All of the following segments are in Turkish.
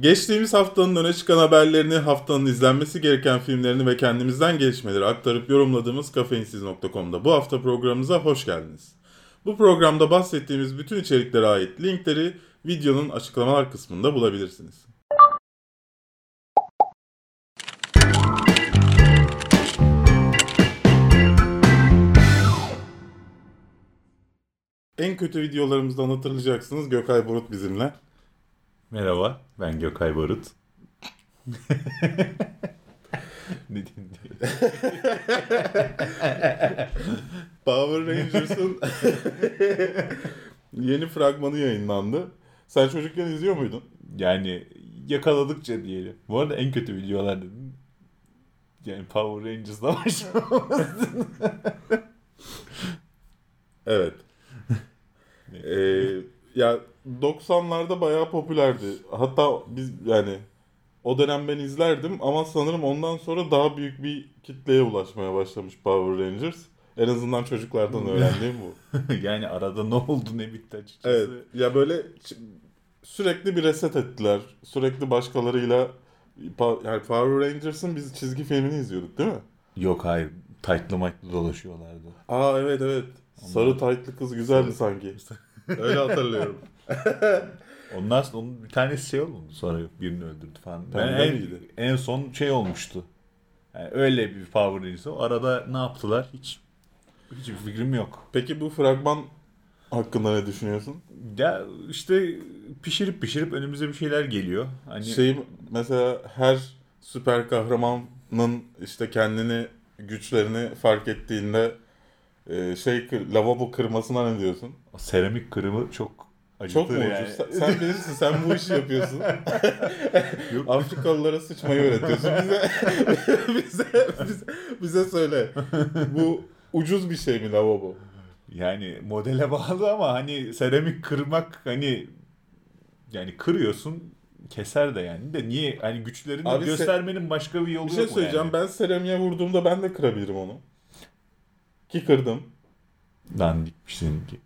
Geçtiğimiz haftanın öne çıkan haberlerini, haftanın izlenmesi gereken filmlerini ve kendimizden gelişmeleri aktarıp yorumladığımız kafeinsiz.com'da bu hafta programımıza hoş geldiniz. Bu programda bahsettiğimiz bütün içeriklere ait linkleri videonun açıklamalar kısmında bulabilirsiniz. En kötü videolarımızdan hatırlayacaksınız Gökay Borut bizimle. Merhaba, ben Gökay Barut. ne diyeyim diye. Power Rangers'ın yeni fragmanı yayınlandı. Sen çocukken izliyor muydun? Yani yakaladıkça diyelim. Bu arada en kötü videolar dedim. Yani Power Rangers'la başlamamız. Evet. Ee, ya 90'larda bayağı popülerdi. Hatta biz yani o dönem ben izlerdim ama sanırım ondan sonra daha büyük bir kitleye ulaşmaya başlamış Power Rangers. En azından çocuklardan öğrendiğim bu. yani arada ne oldu ne bitti açıkçası. Evet. Ya böyle sürekli bir reset ettiler. Sürekli başkalarıyla yani Power Rangers'ın biz çizgi filmini izliyorduk değil mi? Yok hayır, taytlı maytlı dolaşıyorlardı. Aa evet evet. Sarı taytlı kız güzeldi sanki. Öyle hatırlıyorum. Ondan sonra onun bir tanesi şey oldu sonra birini öldürdü falan. Ben en, miydi? en son şey olmuştu. Yani öyle bir Power Rangers. o. Arada ne yaptılar hiç hiçbir fikrim yok. Peki bu fragman hakkında ne düşünüyorsun? Ya işte pişirip pişirip önümüze bir şeyler geliyor. Hani Şey mesela her süper kahramanın işte kendini güçlerini fark ettiğinde e, şey lavabo kırmasına ne diyorsun? o seramik kırımı çok acıtır Çok mu ucuz? Sen, sen bilirsin sen bu işi yapıyorsun. Yok. Afrikalılara sıçmayı öğretiyorsun. Bize bize bize, bize söyle. Bu ucuz bir şey mi lavabo? Yani modele bağlı ama hani seramik kırmak hani yani kırıyorsun keser de yani de niye hani güçlerini Abi se- göstermenin başka bir yolu Bir şey yok mu söyleyeceğim. yani? Ben seramiğe vurduğumda ben de kırabilirim onu. Ki kırdım. Dandik bir seninki.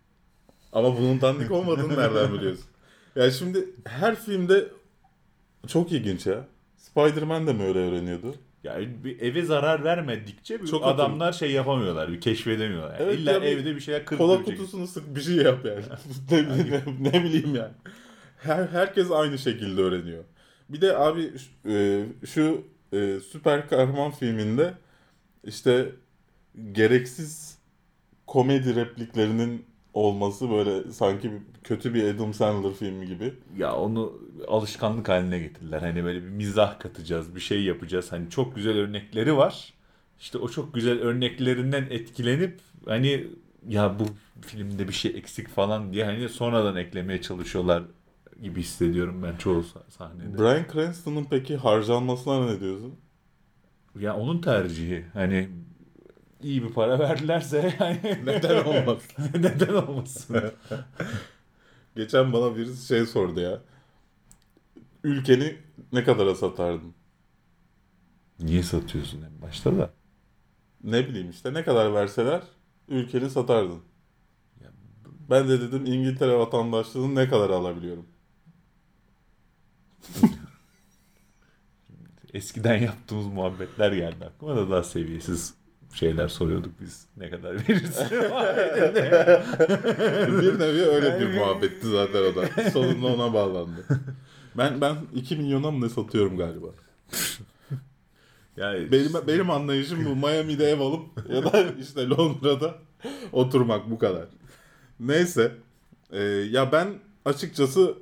Ama bunun dandik olmadığını nereden biliyorsun? Ya şimdi her filmde çok ilginç ya. Spider-Man de mi öyle öğreniyordu? Yani bir eve zarar vermedikçe Çok adamlar şey yapamıyorlar, bir keşfedemiyorlar. Yani Evet İlla ya bir evde bir şeyler kırıp Kola kutusunu sık bir şey yap yani. ne, ne, ne bileyim yani. Her, herkes aynı şekilde öğreniyor. Bir de abi şu, e, şu e, süper kahraman filminde işte gereksiz komedi repliklerinin olması böyle sanki kötü bir Adam Sandler filmi gibi. Ya onu alışkanlık haline getirdiler. Hani böyle bir mizah katacağız, bir şey yapacağız. Hani çok güzel örnekleri var. İşte o çok güzel örneklerinden etkilenip hani ya bu filmde bir şey eksik falan diye hani sonradan eklemeye çalışıyorlar gibi hissediyorum ben çoğu sah- sahnede. Bryan Cranston'ın peki harcanmasına ne diyorsun? Ya onun tercihi. Hani iyi bir para verdilerse yani Neden olmasın? neden olmasın? Geçen bana birisi şey sordu ya. Ülkeni ne kadara satardın? Niye satıyorsun en başta da? Ne bileyim işte ne kadar verseler ülkeni satardın. Ben de dedim İngiltere vatandaşlığını ne kadar alabiliyorum? Eskiden yaptığımız muhabbetler geldi aklıma da daha seviyesiz şeyler soruyorduk biz. Ne kadar verirsin? bir nevi öyle bir muhabbetti zaten o da. Sonunda ona bağlandı. Ben ben 2 milyona mı ne satıyorum galiba? yani Benim benim anlayışım bu Miami'de ev alıp ya da işte Londra'da oturmak bu kadar. Neyse. Ee, ya ben açıkçası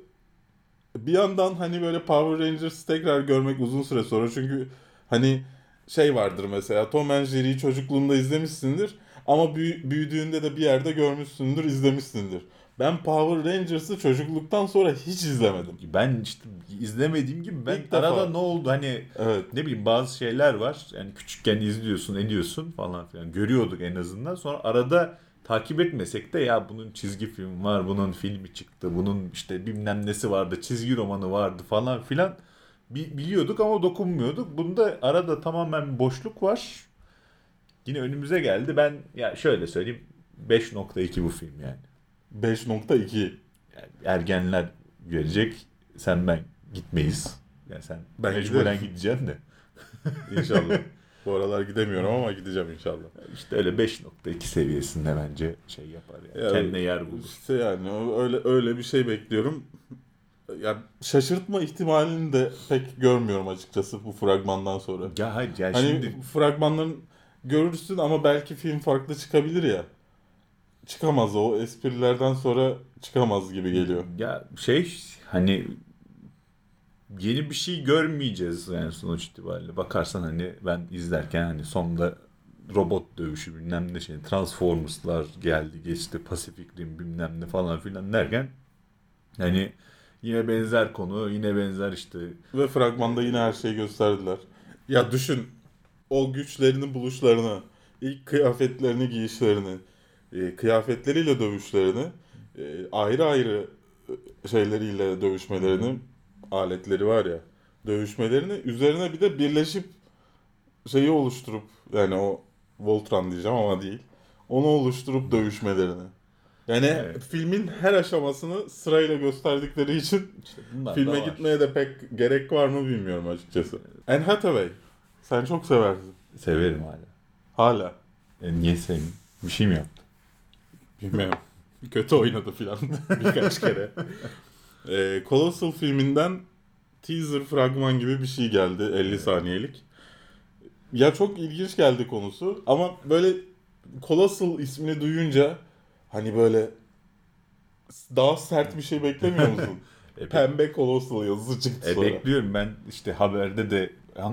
bir yandan hani böyle Power Rangers'ı tekrar görmek uzun süre sonra çünkü hani şey vardır mesela Tom and Jerry'yi çocukluğunda izlemişsindir ama büyü- büyüdüğünde de bir yerde görmüşsündür, izlemişsindir. Ben Power Rangers'ı çocukluktan sonra hiç izlemedim. ben işte izlemediğim gibi ben İlk defa. arada ne oldu hani Evet. ne bileyim bazı şeyler var. Yani küçükken izliyorsun, ediyorsun falan filan. Görüyorduk en azından. Sonra arada takip etmesek de ya bunun çizgi film var, bunun filmi çıktı, bunun işte bilmem nesi vardı, çizgi romanı vardı falan filan. Bi- biliyorduk ama dokunmuyorduk. Bunda arada tamamen bir boşluk var. Yine önümüze geldi. Ben ya şöyle söyleyeyim 5.2 bu film yani. 5.2. yani ergenler görecek. Sen ben gitmeyiz. Yani sen Ben mecburen gideceksin de. İnşallah. Bu aralar gidemiyorum ama gideceğim inşallah. İşte öyle 5.2 seviyesinde bence şey yapar yani. Ya, Kendine yer bulur. İşte yani öyle öyle bir şey bekliyorum. Ya şaşırtma ihtimalini de pek görmüyorum açıkçası bu fragmandan sonra. Ya hayır ya Hani şimdi fragmanların görürsün ama belki film farklı çıkabilir ya. Çıkamaz o esprilerden sonra çıkamaz gibi geliyor. ya şey hani yeni bir şey görmeyeceğiz yani sonuç itibariyle. Bakarsan hani ben izlerken hani sonunda robot dövüşü bilmem ne şey Transformers'lar geldi geçti Pacific Rim bilmem ne falan filan derken hani yine benzer konu yine benzer işte Ve fragmanda yine her şeyi gösterdiler. Ya düşün o güçlerinin buluşlarını, ilk kıyafetlerini giyişlerini, e, kıyafetleriyle dövüşlerini, e, ayrı ayrı e, şeyleriyle dövüşmelerini, aletleri var ya, dövüşmelerini üzerine bir de birleşip şeyi oluşturup yani o Voltron diyeceğim ama değil. Onu oluşturup dövüşmelerini. Yani Evet. filmin her aşamasını sırayla gösterdikleri için işte Filme gitmeye de pek gerek var mı bilmiyorum açıkçası. Anne Hathaway. Sen çok seversin. Severim hala. Hala. E, niye seveyim? Bir şey mi yaptı? Bilmiyorum. Kötü oynadı filan birkaç kere. Ee, Colossal filminden teaser fragman gibi bir şey geldi 50 saniyelik. Ya çok ilginç geldi konusu ama böyle Colossal ismini duyunca hani böyle daha sert bir şey beklemiyor musun? E, Pembe Colossal yazısı çıktı E, sonra. bekliyorum ben işte haberde de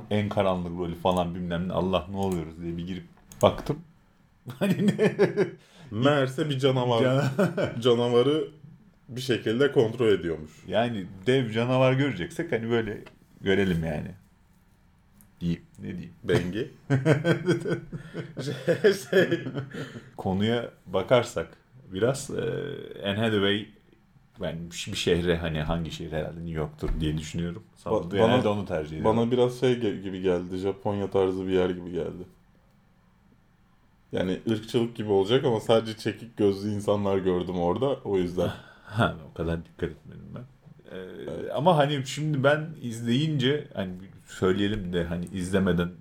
en karanlık rolü falan bilmem ne Allah ne oluyoruz diye bir girip baktım. Hani ne? Meğerse bir canavar. Can- canavarı bir şekilde kontrol ediyormuş. yani dev canavar göreceksek hani böyle görelim yani. Diyeyim ne diyeyim. Bengi. şey, şey, Konuya bakarsak biraz e, Anne Hathaway ben bir şehre hani hangi şehir herhalde New York'tur diye düşünüyorum. Salladı. bana- Genelde onu tercih ediyorum. bana biraz şey gibi geldi. Japonya tarzı bir yer gibi geldi. Yani ırkçılık gibi olacak ama sadece çekik gözlü insanlar gördüm orada. O yüzden. Ha, o kadar dikkat etmedim ben. Ee, Ama hani şimdi ben izleyince hani söyleyelim de hani izlemeden e,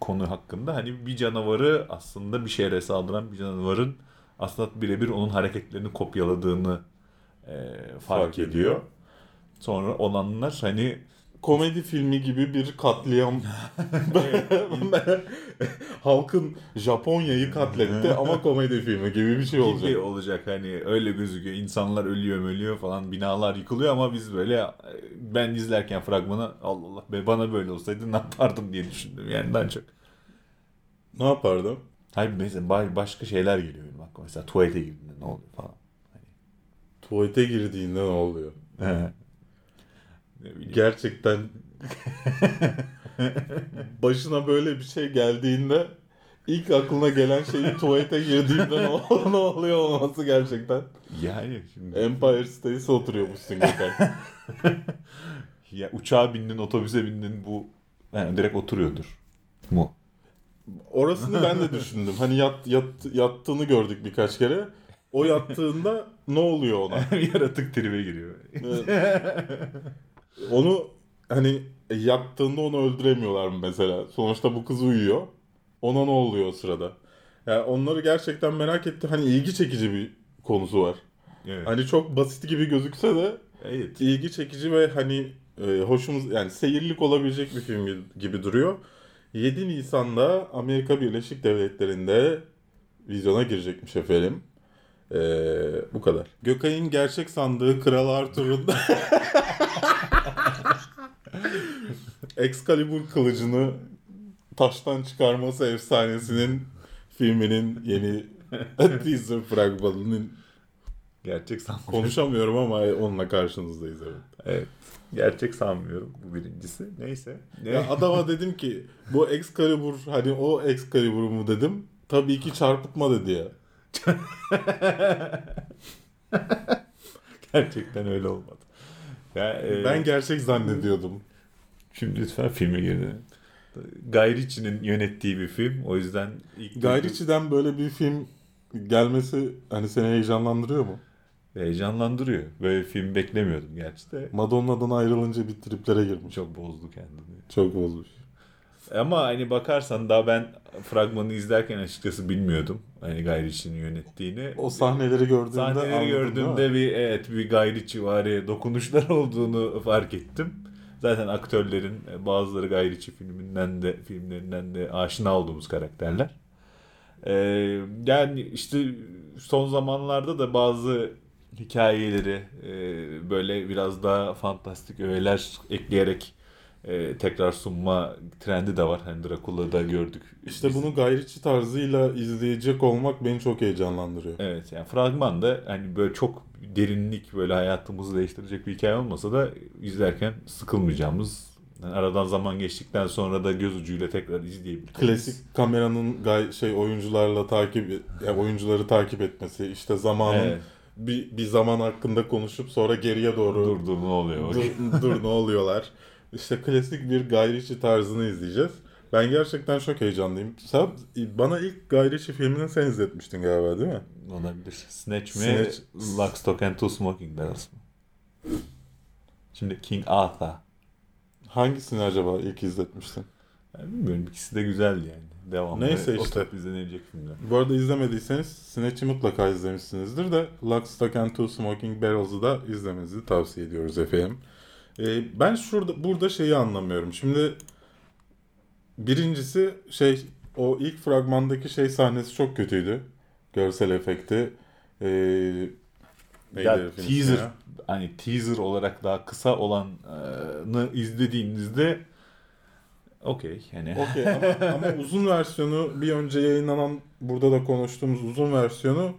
konu hakkında hani bir canavarı aslında bir şehre saldıran bir canavarın aslında birebir onun hareketlerini kopyaladığını e, fark, Fark ediyor. ediyor. Sonra olanlar hani Komedi filmi gibi bir katliam. Halkın Japonya'yı katletti ama komedi filmi gibi bir şey gibi olacak. olacak hani öyle gözüküyor. İnsanlar ölüyor ölüyor falan binalar yıkılıyor ama biz böyle e, ben izlerken fragmanı Allah Allah be bana böyle olsaydı ne yapardım diye düşündüm yani daha çok. Ne yapardım? Hayır mesela ba- başka şeyler geliyor benim aklıma. Mesela tuvalete girdiğinde ne oluyor falan. Tuvalete girdiğinde ne oluyor? ne. Gerçekten başına böyle bir şey geldiğinde ilk aklına gelen şeyin tuvalete girdiğinde ne oluyor olması gerçekten. Yani şimdi Empire State'e oturuyormuşsun Gökhan. ya uçağa bindin, otobüse bindin bu yani direkt oturuyordur. Mu. Orasını ben de düşündüm. Hani yat, yat, yattığını gördük birkaç kere. O yattığında ne oluyor ona? Yaratık tribe giriyor. Onu hani yattığında onu öldüremiyorlar mı mesela? Sonuçta bu kız uyuyor. Ona ne oluyor o sırada? Yani onları gerçekten merak ettim. Hani ilgi çekici bir konusu var. evet. Hani çok basit gibi gözükse de evet. ilgi çekici ve hani e, hoşumuz yani seyirlik olabilecek bir film gibi duruyor. 7 Nisan'da Amerika Birleşik Devletleri'nde vizyona girecekmiş efendim. E, bu kadar. Gökay'ın gerçek sandığı Kral Arthur'un Excalibur kılıcını taştan çıkarması efsanesinin filminin yeni teaser fragmanının Gerçek sanmıyorum. konuşamıyorum ama onunla karşınızdayız evet. Evet. Gerçek sanmıyorum bu birincisi. Neyse. Ya adama dedim ki bu Excalibur hani o Excalibur mu dedim. Tabii ki çarpıtma dedi ya. Gerçekten öyle olmadı. Ya, e, Ben gerçek zannediyordum. şimdi lütfen filme girdi. Guy Ritchie'nin yönettiği bir film. O yüzden ilk Guy Ritchie'den böyle bir film gelmesi hani seni heyecanlandırıyor mu? Heyecanlandırıyor. Böyle film beklemiyordum gerçi de. Madonna'dan ayrılınca bir triplere girmiş. Çok bozdu kendini. Çok bozmuş. Ama hani bakarsan daha ben fragmanı izlerken açıkçası bilmiyordum. Hani Ritchie'nin yönettiğini. O sahneleri gördüğümde Sahneleri anladın gördüğümde bir evet bir Guy Ritchie dokunuşlar olduğunu fark ettim. Zaten aktörlerin bazıları Guy Ritchie filminden de filmlerinden de aşina olduğumuz karakterler. Ee, yani işte son zamanlarda da bazı hikayeleri e, böyle biraz daha fantastik öğeler ekleyerek e, tekrar sunma trendi de var. Hani Dracula'da gördük. İşte Biz- bunu Guy Ritchie tarzıyla izleyecek olmak beni çok heyecanlandırıyor. Evet yani fragman da hani böyle çok derinlik böyle hayatımızı değiştirecek bir hikaye olmasa da izlerken sıkılmayacağımız yani aradan zaman geçtikten sonra da göz ucuyla tekrar izleyebiliriz. Klasik kameranın gay şey oyuncularla takip ya oyuncuları takip etmesi, işte zamanın Evet. Bir bir zaman hakkında konuşup sonra geriye doğru Dur dur ne oluyor? dur, dur ne oluyorlar. İşte klasik bir Guy Ritchie tarzını izleyeceğiz. Ben gerçekten çok heyecanlıyım. Sen bana ilk Guy Ritchie filmini sen izletmiştin galiba değil mi? Olabilir. Snatch mi? Snatch. Lock, Stock and Two Smoking Barrels mı? Şimdi King Arthur. Hangisini acaba ilk izletmiştin? Yani bilmiyorum ikisi de güzeldi yani. Devamlı Neyse işte. oturup izlenebilecek filmler. Bu arada izlemediyseniz Snatch'i mutlaka izlemişsinizdir de Lock, Stock and Two Smoking Barrels'ı da izlemenizi tavsiye ediyoruz efendim. Ee, ben şurada burada şeyi anlamıyorum. Şimdi birincisi şey o ilk fragmandaki şey sahnesi çok kötüydü. Görsel efekti. Ee, neydi Ya, teaser ya? hani teaser olarak daha kısa olanı izlediğinizde okey yani Okey ama, ama uzun versiyonu bir önce yayınlanan burada da konuştuğumuz uzun versiyonu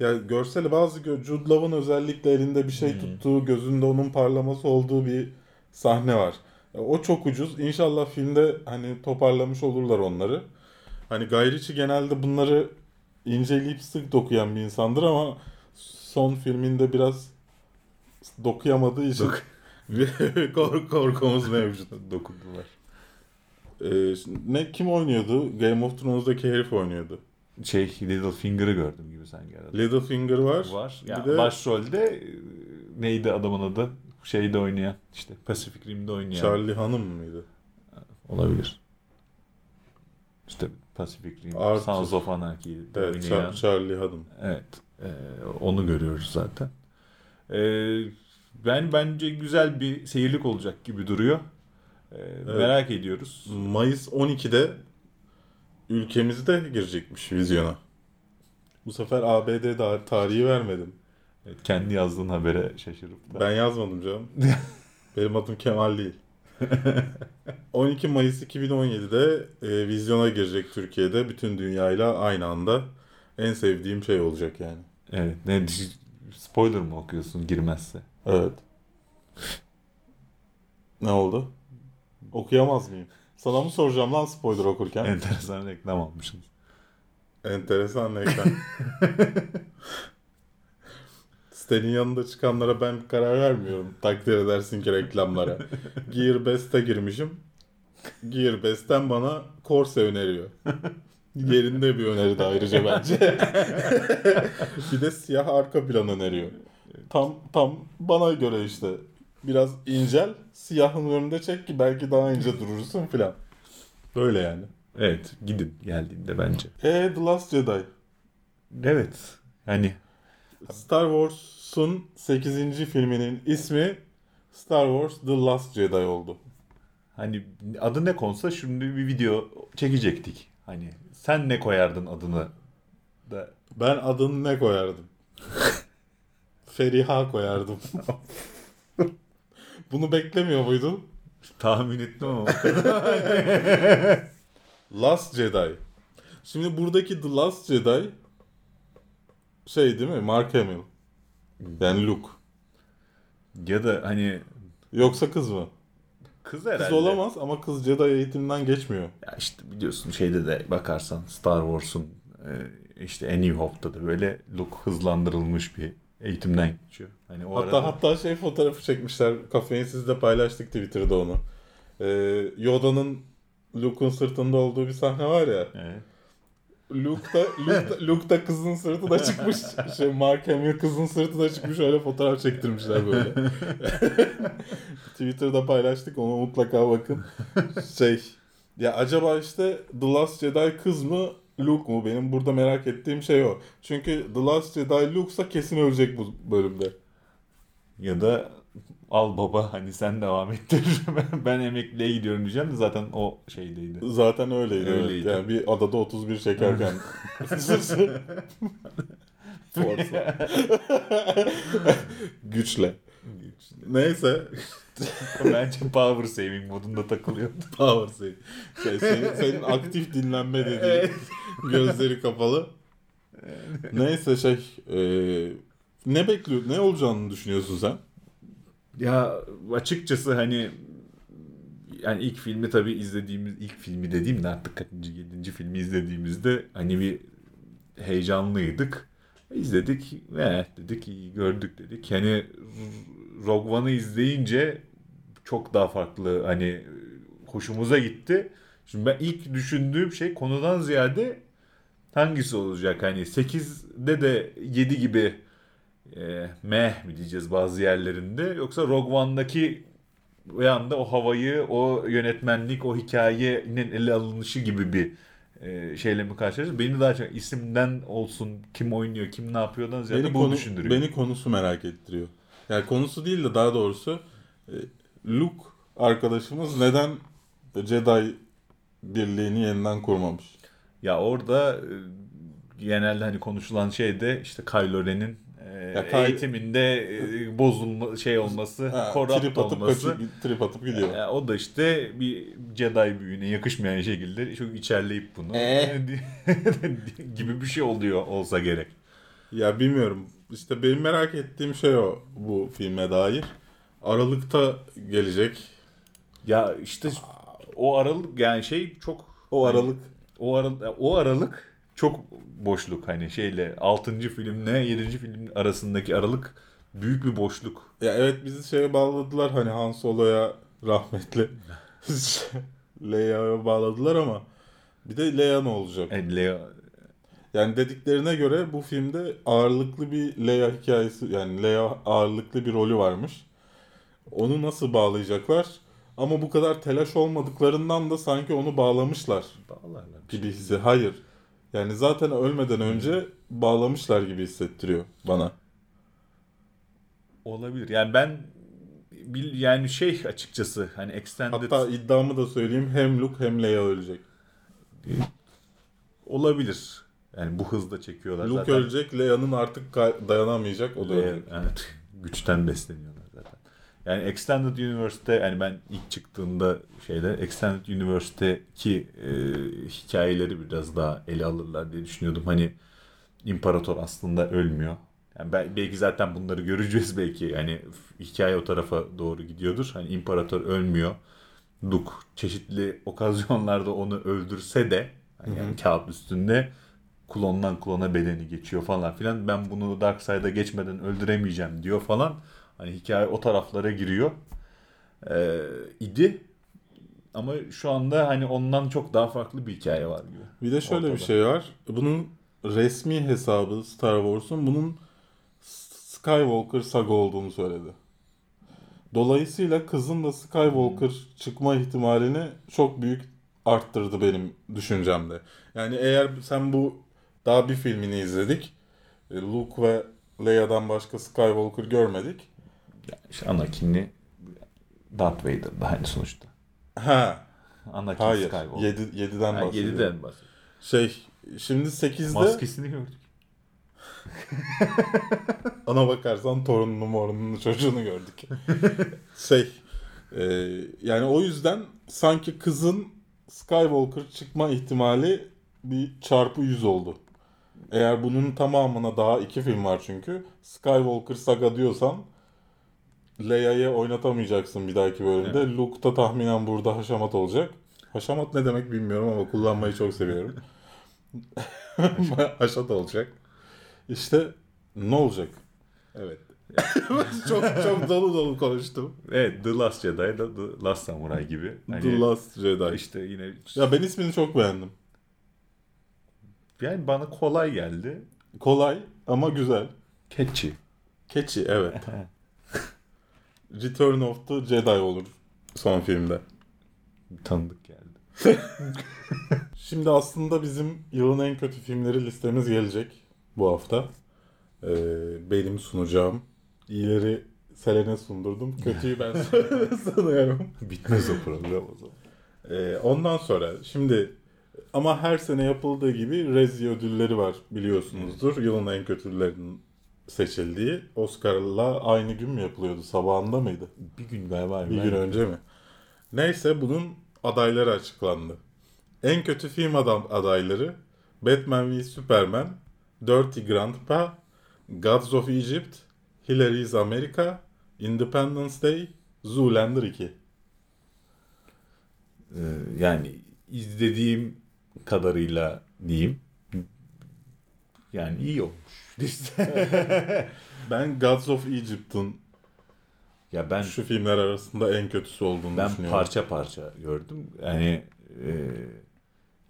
ya görseli bazı gö- Jude Law'ın özellikle elinde bir şey Hmm. tuttuğu, gözünde onun parlaması olduğu bir sahne var. O çok ucuz. İnşallah filmde hani toparlamış olurlar onları. Hani Guy Ritchie genelde bunları inceleyip sık dokuyan bir insandır ama son filminde biraz dokuyamadığı için Dok- korkumuz mevcut. dokundular. Ee, ne kim oynuyordu? Game of Thrones'daki herif oynuyordu. Şey Littlefinger'ı gördüm gibi sanki arada. Littlefinger var. Var. Bir Ya de- başrolde e, neydi adamın adı? Şeyde oynayan işte Pacific Rim'de oynayan. Charlie Hanım mıydı? Olabilir. İşte Pacific Rim, Arthur. Sons of Anarchy'de Evet, oynayan. Char- Charlie Hanım. Evet. e, onu görüyoruz zaten. E, ben bence güzel bir seyirlik olacak gibi duruyor. E, Merak ediyoruz. Mayıs 12'de ülkemizde girecekmiş vizyona. Bu sefer ABD da- tarihi vermedim. Evet, kendi yazdığın habere şaşırıp da. Ben yazmadım canım. Benim adım Kemal değil. 12 Mayıs 2017'de e, vizyona girecek Türkiye'de bütün dünyayla aynı anda. En sevdiğim şey olacak yani. Evet. Ne spoiler mı okuyorsun girmezse? Evet. ne oldu? Okuyamaz mıyım? Sana mı soracağım lan spoiler okurken? Enteresan reklam almışsınız. Enteresan reklam. Sitenin yanında çıkanlara ben karar vermiyorum. Takdir edersin ki reklamlara. Gearbest'e girmişim. Gearbest'ten bana Corsa öneriyor. Yerinde bir öneri de ayrıca bence. bir de siyah arka plan öneriyor. Tam tam bana göre işte. Biraz incel, siyahın önünde çek ki belki daha ince durursun filan. Böyle yani. Evet gidin geldiğinde bence. E The Last Jedi. Evet. Hani Star Wars'un 8. filminin ismi Star Wars The Last Jedi oldu. hani adı ne konsa şimdi bir video çekecektik. Hani sen ne koyardın adını da Ben adını ne koyardım? Feriha koyardım. Bunu beklemiyor muydun? tahmin ettim ama. Last Jedi. Şimdi buradaki The Last Jedi şey değil mi? Mark Hamill. Yani Luke. ya da hani Yoksa kız mı? kız herhalde. Kız olamaz ama kız Jedi eğitiminden geçmiyor. Ya işte biliyorsun şeyde de bakarsan Star Wars'un e, işte A New Hope'da da böyle look hızlandırılmış bir eğitimden geçiyor. Hani o Hatta arada hatta şey fotoğrafı çekmişler. Kafein sizde paylaştık Twitter'da onu. Ee, Yoda'nın Luke'un sırtında olduğu bir sahne var ya. Evet. Luke da, Luke da, Luke da kızın sırtına çıkmış. Şey, Mark Hamill kızın sırtına çıkmış öyle fotoğraf çektirmişler böyle. Twitter'da paylaştık onu mutlaka bakın. Şey ya acaba işte The Last Jedi kız mı Luke mu? Benim burada merak ettiğim şey o. Çünkü The Last Jedi Luke'sa kesin ölecek bu bölümde. Ya da al baba hani sen devam ettir. Ben- emekliye gidiyorum diyeceğim de zaten o şeydeydi. Zaten öyleydi. evet. Öyleydi. Yani bir adada 31 çekerken. Forza. Güçle. Neyse. Bence power saving modunda takılıyor. Power save. Şey, senin, senin aktif dinlenme dediğin. Gözleri kapalı. Neyse şey. e, ne bekliyor? Ne olacağını düşünüyorsun sen? Ya açıkçası hani yani ilk filmi tabii izlediğimiz ilk filmi dediğimde artık kaçıncı yedinci filmi izlediğimizde hani bir heyecanlıydık. İzledik ve dedik iyi gördük dedik. Hani Rogue One'ı izleyince çok daha farklı hani hoşumuza gitti. Şimdi ben ilk düşündüğüm şey konudan ziyade hangisi olacak? Hani 8'de de 7 gibi e, meh mi diyeceğiz bazı yerlerinde yoksa Rogue One'daki o anda o havayı, o yönetmenlik, o hikayenin ele alınışı gibi bir e, şeyle mi karşılaşacağız? Beni daha çok isimden olsun, kim oynuyor, kim ne yapıyordan ziyade Beni, bunu konu, düşündürüyor. beni konusu merak ettiriyor. Yani konusu değil de daha doğrusu e, Luke arkadaşımız neden Jedi birliğini yeniden kurmamış? Ya orada e, genelde hani konuşulan şey de işte Kylo Ren'in e, Ya Ky- eğitiminde e, bozulma şey olması, Ha, korrupt trip atıp, olması. kaçı, trip atıp gidiyor. E, o da işte bir Jedi büyüğüne yakışmayan şekilde çok içerleyip bunu Ee? gibi bir şey oluyor olsa gerek. Ya bilmiyorum. İşte benim merak ettiğim şey o bu filme dair. Aralıkta gelecek. Ya işte o aralık yani şey çok O aralık. o aralık o aralık çok boşluk hani şeyle 6. filmle 7. film arasındaki aralık büyük bir boşluk. Ya evet bizi şeye bağladılar hani Han Solo'ya rahmetli. Leia'ya bağladılar ama bir de Leia ne olacak? Yani Leo Yani dediklerine göre bu filmde ağırlıklı bir Leia hikayesi yani Leia ağırlıklı bir rolü varmış. Onu nasıl bağlayacaklar? Ama bu kadar telaş olmadıklarından da sanki onu bağlamışlar bağlarlar. gibi hissi. Hayır. Yani zaten ölmeden önce bağlamışlar gibi hissettiriyor bana. Olabilir. Yani ben bil yani şey açıkçası hani extended Hatta iddiamı da söyleyeyim hem Luke hem Leia ölecek. olabilir. Yani bu hızda çekiyorlar Luke zaten. ölecek, Leia'nın artık dayanamayacak o da ölecek. Evet. Güçten besleniyorlar zaten. Yani Extended Universe'te yani ben ilk çıktığında şeyde Extended Universe'teki e, hikayeleri biraz daha ele alırlar diye düşünüyordum. Hani İmparator aslında ölmüyor. Yani ben, belki zaten bunları göreceğiz belki. Yani hikaye o tarafa doğru gidiyordur. Hani İmparator ölmüyor. Luke çeşitli okazyonlarda onu öldürse de hani yani kağıt üstünde klondan klona bedeni geçiyor falan filan. Ben bunu Dark Side'a geçmeden öldüremeyeceğim diyor falan. Hani hikaye o taraflara giriyor. Ee, idi. Ama şu anda hani ondan çok daha farklı bir hikaye var gibi. Bir de şöyle bir Ortada. şey var. Bunun resmi hesabı Star Wars'un bunun Skywalker saga olduğunu söyledi. Dolayısıyla kızın da Skywalker çıkma ihtimalini çok büyük arttırdı benim düşüncemde. Yani eğer sen bu daha bir filmini izledik. e, Luke ve Leia'dan başka Skywalker görmedik. Yani işte Anakin'i Darth Vader'da hani sonuçta. Ha, Anakin hayır. Skywalker. 7 7'den Ha, bahsediyorum. 7'den bahsediyor. Şey, şimdi 8'de Maskesini gördük. Ona bakarsan torununu morununu çocuğunu gördük. şey e, yani o yüzden sanki kızın Skywalker çıkma ihtimali bir çarpı 100 oldu. Eğer bunun tamamına daha iki film var çünkü. Skywalker saga diyorsan Leia'yı oynatamayacaksın bir dahaki bölümde. Luke da tahminen burada haşamat olacak. Haşamat ne demek bilmiyorum ama kullanmayı çok seviyorum. Haşat olacak. İşte ne olacak? Evet. çok çok dolu dolu konuştum. Evet The Last Jedi da The Last Samurai gibi. Hani The Last Jedi. işte yine Ya ben ismini çok beğendim. Yani bana kolay geldi. Kolay ama güzel. Catchy. Catchy evet. Return of the Jedi olur son filmde. Tanıdık geldi. Şimdi aslında bizim yılın en kötü filmleri listemiz gelecek bu hafta. Ee, benim sunacağım. İyileri Selen'e sundurdum. Kötüyü ben sanıyorum. Bitmez o program o zaman. Ee, ondan sonra şimdi ama her sene yapıldığı gibi Rezi ödülleri var biliyorsunuzdur. Yılın en kötülerinin seçildiği. Oscar'la aynı gün mü yapılıyordu? Sabahında mıydı? Bir gün galiba. Bir gün önce mi? Neyse bunun adayları açıklandı. En kötü film adam adayları Batman v Superman, Dirty Grandpa, Gods of Egypt, Hillary's America, Independence Day, Zoolander 2. Ee, yani izlediğim kadarıyla diyeyim. Yani iyi olmuş. Ben Gods of Egypt'ın ya ben şu filmler arasında en kötüsü olduğunu ben düşünüyorum. parça parça gördüm. Yani e,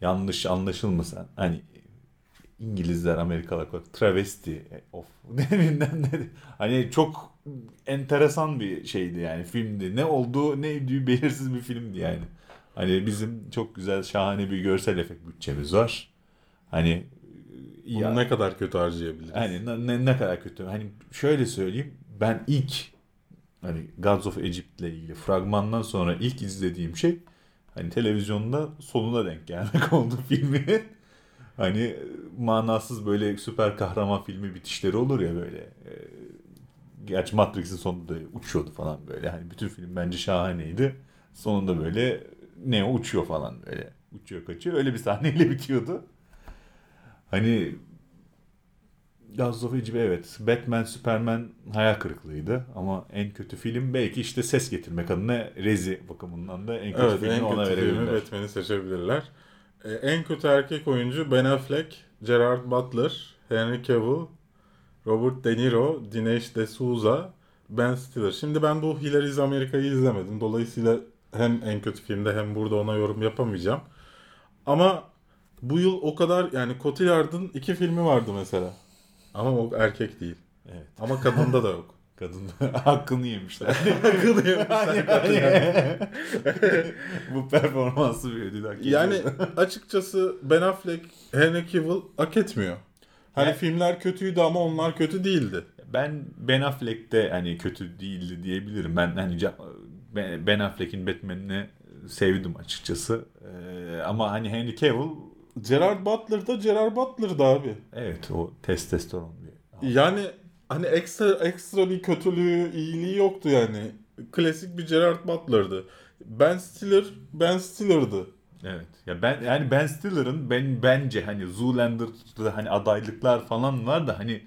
yanlış anlaşılmasın. Hani İngilizler Amerikalılar travesti of deminden ne hani çok enteresan bir şeydi yani filmdi. Ne olduğu ne idüğü belirsiz bir filmdi yani. Hani bizim çok güzel şahane bir görsel efekt bütçemiz var. Hani Bunu ya, ne kadar kötü harcayabiliriz? hani ne, ne, kadar kötü. Hani şöyle söyleyeyim. Ben ilk hani Gods of Egypt ile ilgili fragmandan sonra ilk izlediğim şey hani televizyonda sonuna denk gelmek oldu filmin. Hani manasız böyle süper kahraman filmi bitişleri olur ya böyle. E, Gerçi Matrix'in sonunda uçuyordu falan böyle. Hani bütün film bence şahaneydi. Sonunda böyle Neo uçuyor falan böyle. Uçuyor kaçıyor. Öyle bir sahneyle bitiyordu. Hani Gods of Egypt evet. Batman, Superman hayal kırıklığıydı. Ama en kötü film belki işte ses getirmek adına Rezi bakımından da en kötü Evet filmi en ona kötü filmi verebilirler. Batman'i seçebilirler. Ee, en kötü erkek oyuncu Ben Affleck, Gerard Butler, Henry Cavill, Robert De Niro, Dinesh D'Souza, Ben Stiller. Şimdi ben bu Hillary's America'yı izlemedim. Dolayısıyla hem en kötü filmde hem burada ona yorum yapamayacağım. Ama bu yıl o kadar yani Cotillard'ın iki filmi vardı mesela. Ama o erkek değil. Evet. Ama kadında da yok. Kadın hakkını yemişler. Hakkını yemişler. Bu performansı bir ödül hak ediyor. Yani açıkçası Ben Affleck, Henry Cavill hak etmiyor. Hani Ya- filmler kötüydü ama onlar kötü değildi. ben Ben Affleck de hani kötü değildi diyebilirim. Ben hani Ben Affleck'in Batman'ini sevdim açıkçası. Ee, ama hani Henry Cavill Gerard Butler da Gerard Butler'dı abi. evet o testosteron bir. Yani hani ekstra ekstra bir kötülüğü, iyiliği yoktu yani. Klasik bir Gerard Butler'dı. Ben Stiller, Ben Stiller'dı. Evet. Ya ben yani Ben Stiller'ın ben bence hani Zoolander'da hani adaylıklar falan var da hani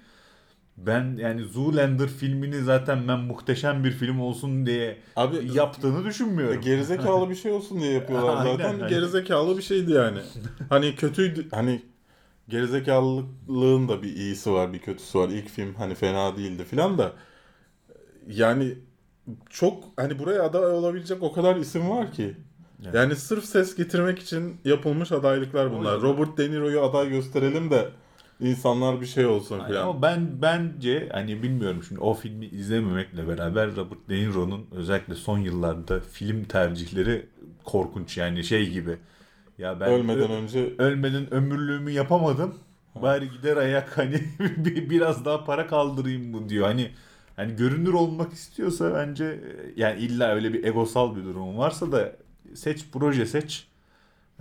ben yani Zoolander filmini zaten ben muhteşem bir film olsun diye Abi yaptığını düşünmüyorum. gerizekalı bir şey olsun diye yapıyorlar Aynen, zaten. aynen. Gerizekalı bir şeydi yani. hani kötüydü hani gerizekalılığın da bir iyisi var bir kötüsü var. İlk film hani fena değildi filan da yani çok hani buraya aday olabilecek o kadar isim var ki. Evet. Yani sırf ses getirmek için yapılmış adaylıklar bunlar. Robert De Niro'yu aday gösterelim de insanlar bir şey olsun Yani ama ben bence hani bilmiyorum şimdi o filmi izlememekle beraber Robert De Niro'nun özellikle son yıllarda film tercihleri korkunç yani şey gibi. Ya ben Ölmeden ö- önce ölmeden ömürlüğümü yapamadım. Bari gider ayak hani bir- biraz daha para kaldırayım bu diyor. Hani hani görünür olmak istiyorsa bence yani illa öyle bir egosal bir durum varsa da seç proje seç.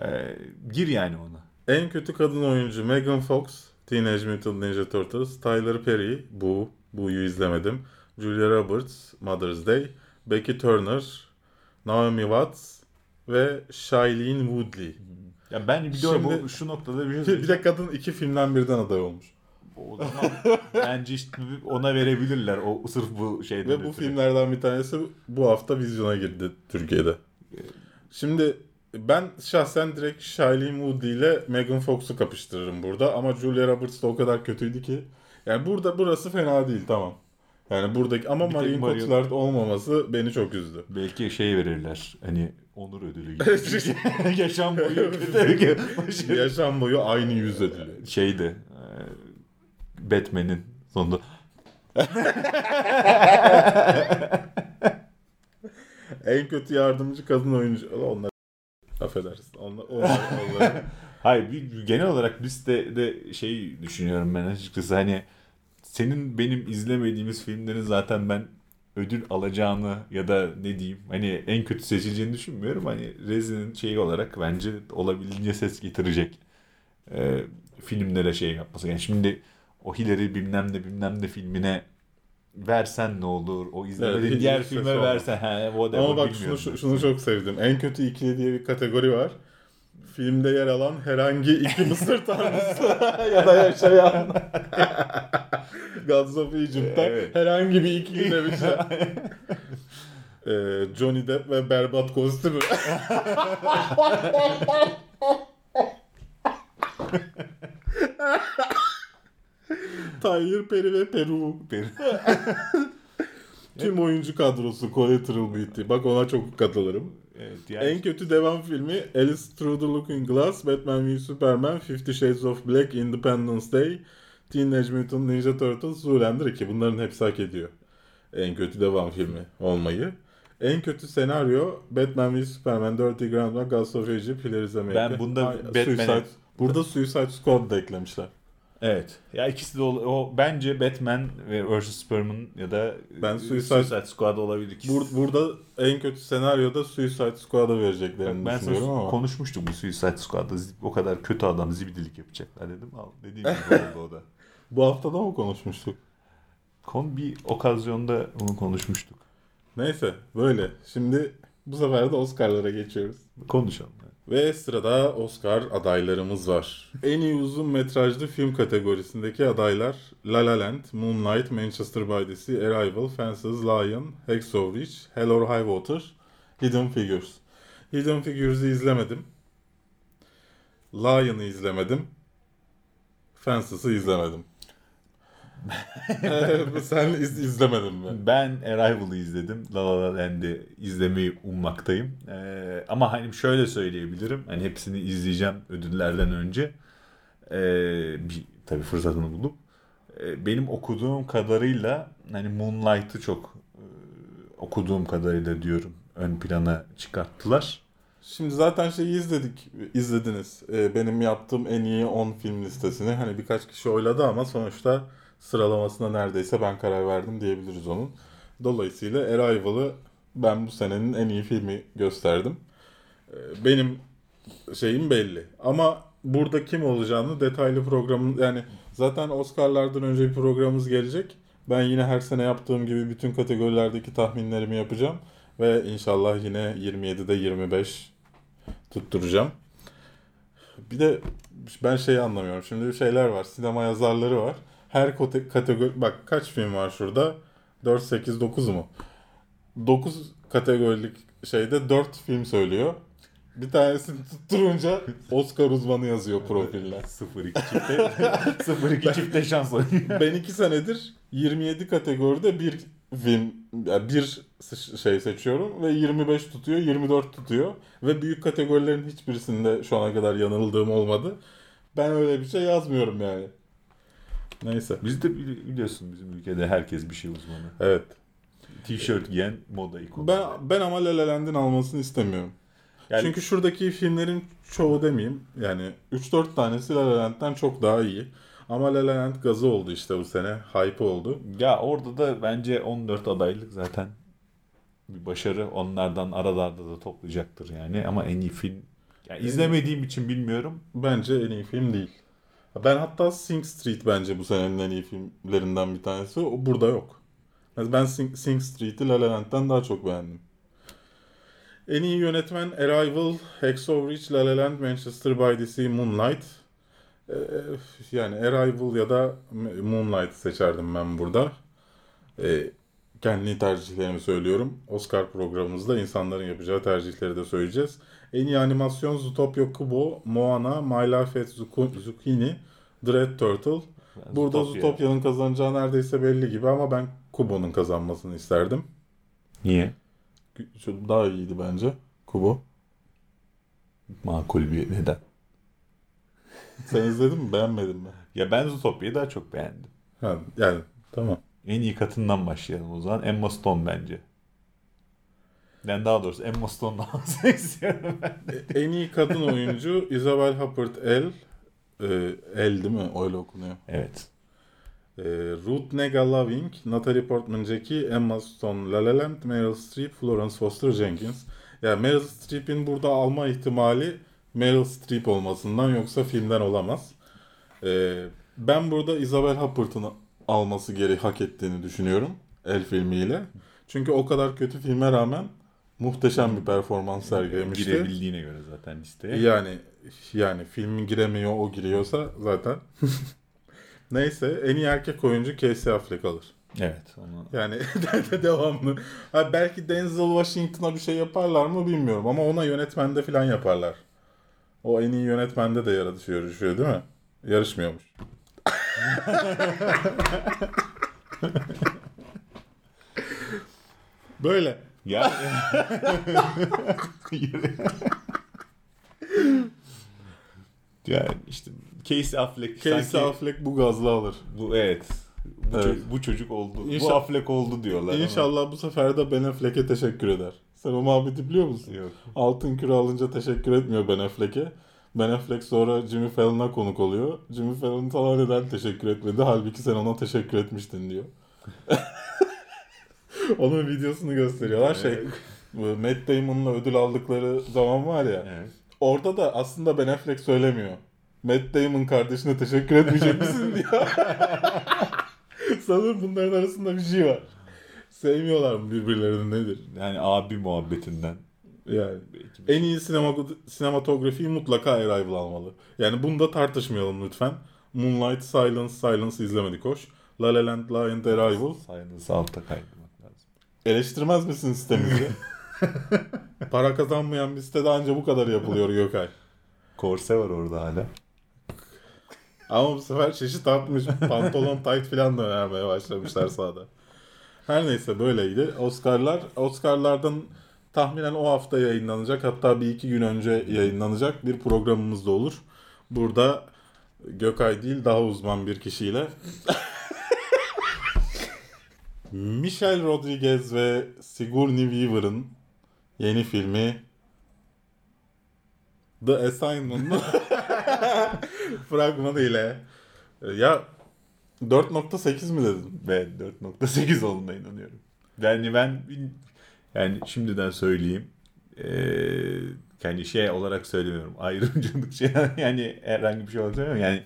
Ee, gir yani ona. En kötü kadın oyuncu Megan Fox, Teenage Mutant Ninja Turtles, Tyler Perry, bu, bu'yu izlemedim. Julia Roberts, Mother's Day, Becky Turner, Naomi Watts ve Shailene Woodley. Ya ben bir de bu Şimdi- şu noktada bir şey Bir de kadın iki filmden birden aday olmuş. O zaman bence işte ona verebilirler o sırf bu şeyden Ve bu ötürü. filmlerden bir tanesi bu hafta vizyona girdi Türkiye'de. Şimdi ben şahsen direkt Shailene Woodley ile Megan Fox'u kapıştırırım burada ama Julia Roberts da o kadar kötüydü ki. Yani burada burası fena değil tamam. Yani buradaki ama Bir Marion Marion- Cotillard olmaması beni çok üzdü. Belki şey verirler hani onur ödülü gibi. Yaşam boyu Yaşam boyu aynı yüz ödülü. Şeydi. e, Batman'in sonunda En kötü yardımcı kadın oyuncu. Onlar affedersin. Onlar, onlar, onlar. Hayır genel olarak listede şey düşünüyorum ben açıkçası hani senin benim izlemediğimiz filmlerin zaten ben ödül alacağını ya da ne diyeyim hani en kötü seçileceğini düşünmüyorum. Hani Rezi'nin şeyi olarak bence olabildiğince ses getirecek e, filmlere şey yapması. Yani şimdi o Hillary bilmem ne bilmem ne filmine versen ne olur? O izlemediğin Evet, diğer filme olmaz. versen he, whatever Ama bak şunu, bilmiyorum. şu- şunu çok sevdim. En kötü ikili diye bir kategori var. Filmde yer alan herhangi iki Mısır tanrısı ya da yaşayan Gods of Egypt'ten Evet. herhangi bir ikili demişler. Ee, Johnny Depp ve berbat kostümü. Tyler Perry ve Peru. Tüm oyuncu kadrosu Collateral Beauty. Bak ona çok katılırım. Evet, diğer En kötü devam filmi Alice Through the Looking Glass, Batman v Superman, Fifty Shades of Black, Independence Day, Teenage Mutant Ninja Turtles, Zoolander 2. Bunların hepsi hak ediyor. En kötü devam filmi olmayı. En kötü senaryo Batman v Superman, Dirty Grandma, Gods of Egypt, Hillary's America. Ben bunda Batman'e- Suicide, burada Suicide Squad da eklemişler. Evet. Ya ikisi de o bence Batman ve vs Superman ya da Ben e, Suicide- Squad olabilir ikisi. Bur- burada en kötü senaryoda Suicide Squad'a vereceklerini ben düşünüyorum ama. konuşmuştuk bu Suicide Squad'da o kadar kötü adam zibidilik yapacaklar dedim. Al dediğim gibi oldu o da. Bu hafta da mı konuşmuştuk? Kon bir okazyonda bunu konuşmuştuk. Neyse böyle. Şimdi bu sefer de Oscar'lara geçiyoruz. Konuşalım. yani. Ve sırada Oscar adaylarımız var. En iyi uzun metrajlı film kategorisindeki adaylar La La Land, Moonlight, Manchester by the Sea, Arrival, Fences, Lion, Hacksaw Ridge, Hell or High Water, Hidden Figures. Hidden Figures'ı izlemedim. Lion'ı izlemedim. Fences'ı izlemedim. Sen iz- izlemedin mi? Ben Arrival'ı izledim. La La La Land'i izlemeyi ummaktayım. Ee, ama hani şöyle söyleyebilirim. Hani hepsini izleyeceğim ödüllerden önce. Ee, bir tabii fırsatını bulup. Ee, benim okuduğum kadarıyla hani Moonlight'ı çok e, okuduğum kadarıyla diyorum ön plana çıkarttılar. Şimdi zaten şeyi izledik, izlediniz. Ee, benim yaptığım en iyi 10 film listesini. Hani birkaç kişi oyladı ama sonuçta sıralamasına neredeyse ben karar verdim diyebiliriz onun. Dolayısıyla Arrival'ı ben bu senenin en iyi filmi gösterdim. Ee, benim şeyim belli. Ama burada kim olacağını detaylı programın yani zaten Oscar'lardan önce bir programımız gelecek. Ben yine her sene yaptığım gibi bütün kategorilerdeki tahminlerimi yapacağım. Ve inşallah yine 27'de 25 tutturacağım. Bir de ben şeyi anlamıyorum. Şimdi bir şeyler var. Sinema yazarları var. Her kategori... Bak kaç film var şurada? 4, 8, 9 mu? 9 kategorilik şeyde 4 film söylüyor. Bir tanesini tutturunca Oscar uzmanı yazıyor profiline. 0-2 çifte 0-2 çifte şans ben 2 senedir 27 kategoride bir film yani bir şey seçiyorum ve 25 tutuyor, 24 tutuyor ve büyük kategorilerin hiçbirisinde şu ana kadar yanıldığım olmadı. Ben öyle bir şey yazmıyorum yani. Neyse. Bizde bili- biliyorsun bizim ülkede herkes bir şey uzmanı. Evet. Tişört giyen moda ikonu. Ben ben ama La La Land'in almasını istemiyorum. Yani- Çünkü şuradaki filmlerin çoğu demeyeyim. Yani 3-4 tanesi La La Land'den çok daha iyi. Ama La La Land gazı oldu işte bu sene. Hype oldu. Ya orada da bence 14 adaylık zaten bir başarı onlardan aralarda da toplayacaktır yani ama en iyi film yani izlemediğim için bilmiyorum. Bence en iyi film değil. Ben hatta Sing Street bence bu senenin en iyi filmlerinden bir tanesi. O burada yok. Ben Sing, Sing Street'i La La Land'den daha çok beğendim. En iyi yönetmen Arrival, Hacksaw Ridge, La La Land, Manchester by the Sea, Moonlight. Ee, yani Arrival ya da Moonlight seçerdim ben burada. Ee, kendi tercihlerimi söylüyorum. Oscar programımızda insanların yapacağı tercihleri de söyleyeceğiz. En iyi animasyon Zootopia Kubo, Moana, My Life at Zucchini, Dread Turtle. Ben Burada Zootopia- Zootopia'nın kazanacağı neredeyse belli gibi ama ben Kubo'nun kazanmasını isterdim. Niye? Şu daha iyiydi bence. Kubo. Makul bir neden. Sen izledin mi? Beğenmedin mi? Ya ben Zootopia'yı daha çok beğendim. Ha, yani tamam. En iyi katından başlayalım o zaman. Emma Stone bence. Yani daha doğrusu Emma Stone'dan almak istiyorum ben. en iyi kadın oyuncu Isabel Huppert El. Ee, El değil mi? Öyle okunuyor. Evet. Ee, Ruth Nega Loving, Natalie Portman Jackie, Emma Stone, La La Land, Meryl Streep, Florence Foster Jenkins. Yani Meryl Streep'in burada alma ihtimali Meryl Streep olmasından yoksa filmden olamaz. Ee, ben burada Isabel Huppert'ın alması geri hak ettiğini düşünüyorum El filmiyle. Çünkü o kadar kötü filme rağmen muhteşem bir performans sergilemişti. Girebildiğine göre zaten listeye. Yani yani filmin giremiyor o giriyorsa zaten. Neyse en iyi erkek oyuncu Casey Affleck alır. Evet. Onu... Yani devamlı. Ha, belki Denzel Washington'a bir şey yaparlar mı bilmiyorum ama ona yönetmende falan yaparlar. O en iyi yönetmende de yarışıyor, yarışıyor değil mi? Yarışmıyormuş. Böyle. Ya. yani işte Casey Affleck Casey sanki Affleck bu gazla alır. bu evet. Bu, Evet. çocuk, bu çocuk oldu. İnşallah- Bu Affleck oldu diyorlar. ama- İnşallah bu sefer de Ben Affleck'e teşekkür eder. Sen o muhabbeti biliyor musun? Yok. Altın küre alınca teşekkür etmiyor Ben Affleck'e. Ben Affleck sonra Jimmy Fallon'a konuk oluyor. Jimmy Fallon sana neden teşekkür etmedi? Halbuki sen ona teşekkür etmiştin diyor. Onun videosunu gösteriyorlar. Şey, Matt Damon'la ödül aldıkları zaman var ya. Evet. Orada da aslında Ben Affleck söylemiyor. Matt Damon kardeşine teşekkür etmeyecek misin diyor. Sanırım bunların arasında bir şey var. Sevmiyorlar mı birbirlerini nedir? Yani abi muhabbetinden. Yani en iyi sinema, sinematografiyi mutlaka Arrival almalı. Yani bunu da tartışmayalım lütfen. Moonlight, Silence, Silence izlemedik hoş. La La Land, La and Arrival. Sayınızı altta lazım. Eleştirmez misin sitemizi? Para kazanmayan bir sitede anca bu kadar yapılıyor Gökay. Korse var orada hala. Ama bu sefer çeşit artmış. Pantolon tight falan da önermeye başlamışlar sahada. Her neyse böyleydi. Oscar'lar. Oscar'lardan tahminen o hafta yayınlanacak. Hatta bir iki gün önce yayınlanacak bir programımız da olur. Burada Gökay değil daha uzman bir kişiyle Michelle Rodriguez ve Sigourney Weaver'ın yeni filmi The Assignment'ın fragmanı ile ya 4.8 mi dedin? Ve 4.8 olduğuna inanıyorum. Yani ben yani şimdiden söyleyeyim. Ee, yani şey olarak söylemiyorum. Ayrımcılık şey yani herhangi bir şey olarak söylemiyorum. Yani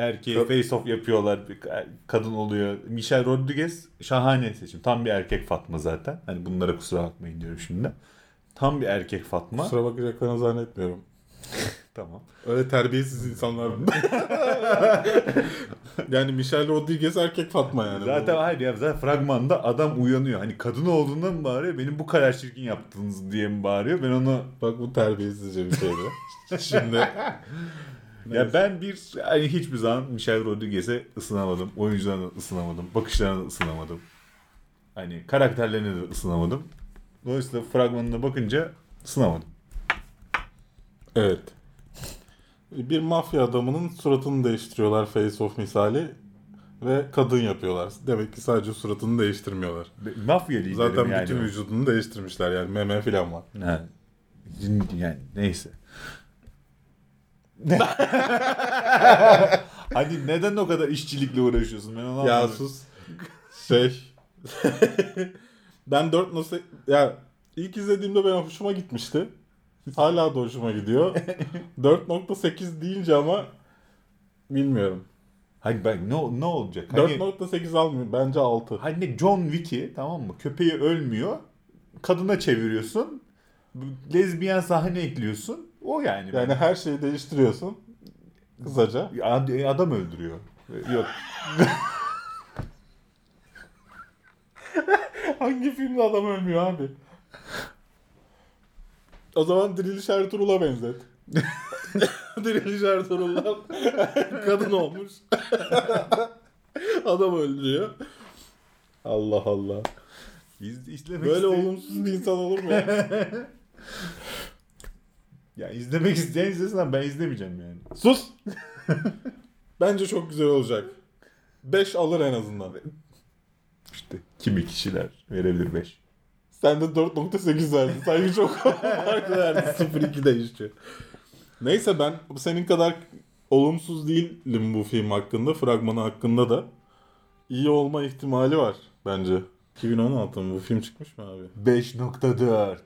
erkeğe Ka- face off yapıyorlar. bir ka- Kadın oluyor. Michelle Rodriguez şahane seçim. Tam bir erkek Fatma zaten. Hani bunlara kusura bakmayın diyorum şimdi. Tam bir erkek Fatma. Kusura bakacaklarını zannetmiyorum. Tamam. Öyle terbiyesiz insanlar. yani Michelle Rodriguez erkek Fatma yani. Zaten hayır ya zaten fragmanda adam uyanıyor. Hani kadın olduğundan mı bağırıyor? Benim bu kadar çirkin yaptınız diye mi bağırıyor? Ben onu Bak bu terbiyesizce bir şeydi. Şimdi Ya ben bir hani hiçbir zaman Michelle Rodriguez'e ısınamadım. Oyuncularına ısınamadım. Bakışlarına ısınamadım. Hani karakterlerine de ısınamadım. Dolayısıyla fragmanına bakınca ısınamadım. evet. Bir mafya adamının suratını değiştiriyorlar face off misali ve kadın yapıyorlar. Demek ki sadece suratını değiştirmiyorlar. Mafya liderim Zaten yani. bütün o. vücudunu değiştirmişler yani meme falan var. Ha. Yani neyse. hani neden o kadar işçilikle uğraşıyorsun? Ben onu Ya anlamadım. sus. Şey. ben 4 nasıl ya ilk izlediğimde ben hoşuma gitmişti. Hala da hoşuma gidiyor. 4.8 deyince ama bilmiyorum. Hayır bak ne, ne olacak? Hani, 4.8 almıyor. Bence 6. hani John Wick'i tamam mı? Köpeği ölmüyor. Kadına çeviriyorsun. Lezbiyen sahne ekliyorsun. O yani. Yani her şeyi değiştiriyorsun. Kısaca. Ad- adam öldürüyor. Yok. Hangi filmde adam ölmüyor abi? O zaman Diriliş Ertuğrul'a benzet. Diriliş Ertuğrul'dan kadın olmuş. adam öldürüyor. Allah Allah. Biz Böyle olumsuz bir insan olur mu ya? Ya izlemek isteyen izlesin ama ben izlemeyeceğim yani. Sus! Bence çok güzel olacak. 5 alır en azından. İşte kimi kişiler verebilir 5. Sen de 4.8 verdin. Sanki çok farklı verdin. 0.2 değişiyor. Neyse ben senin kadar olumsuz değilim bu film hakkında. Fragmanı hakkında da. iyi olma ihtimali var bence. 2016 mı? Bu film çıkmış mı abi? 5.4.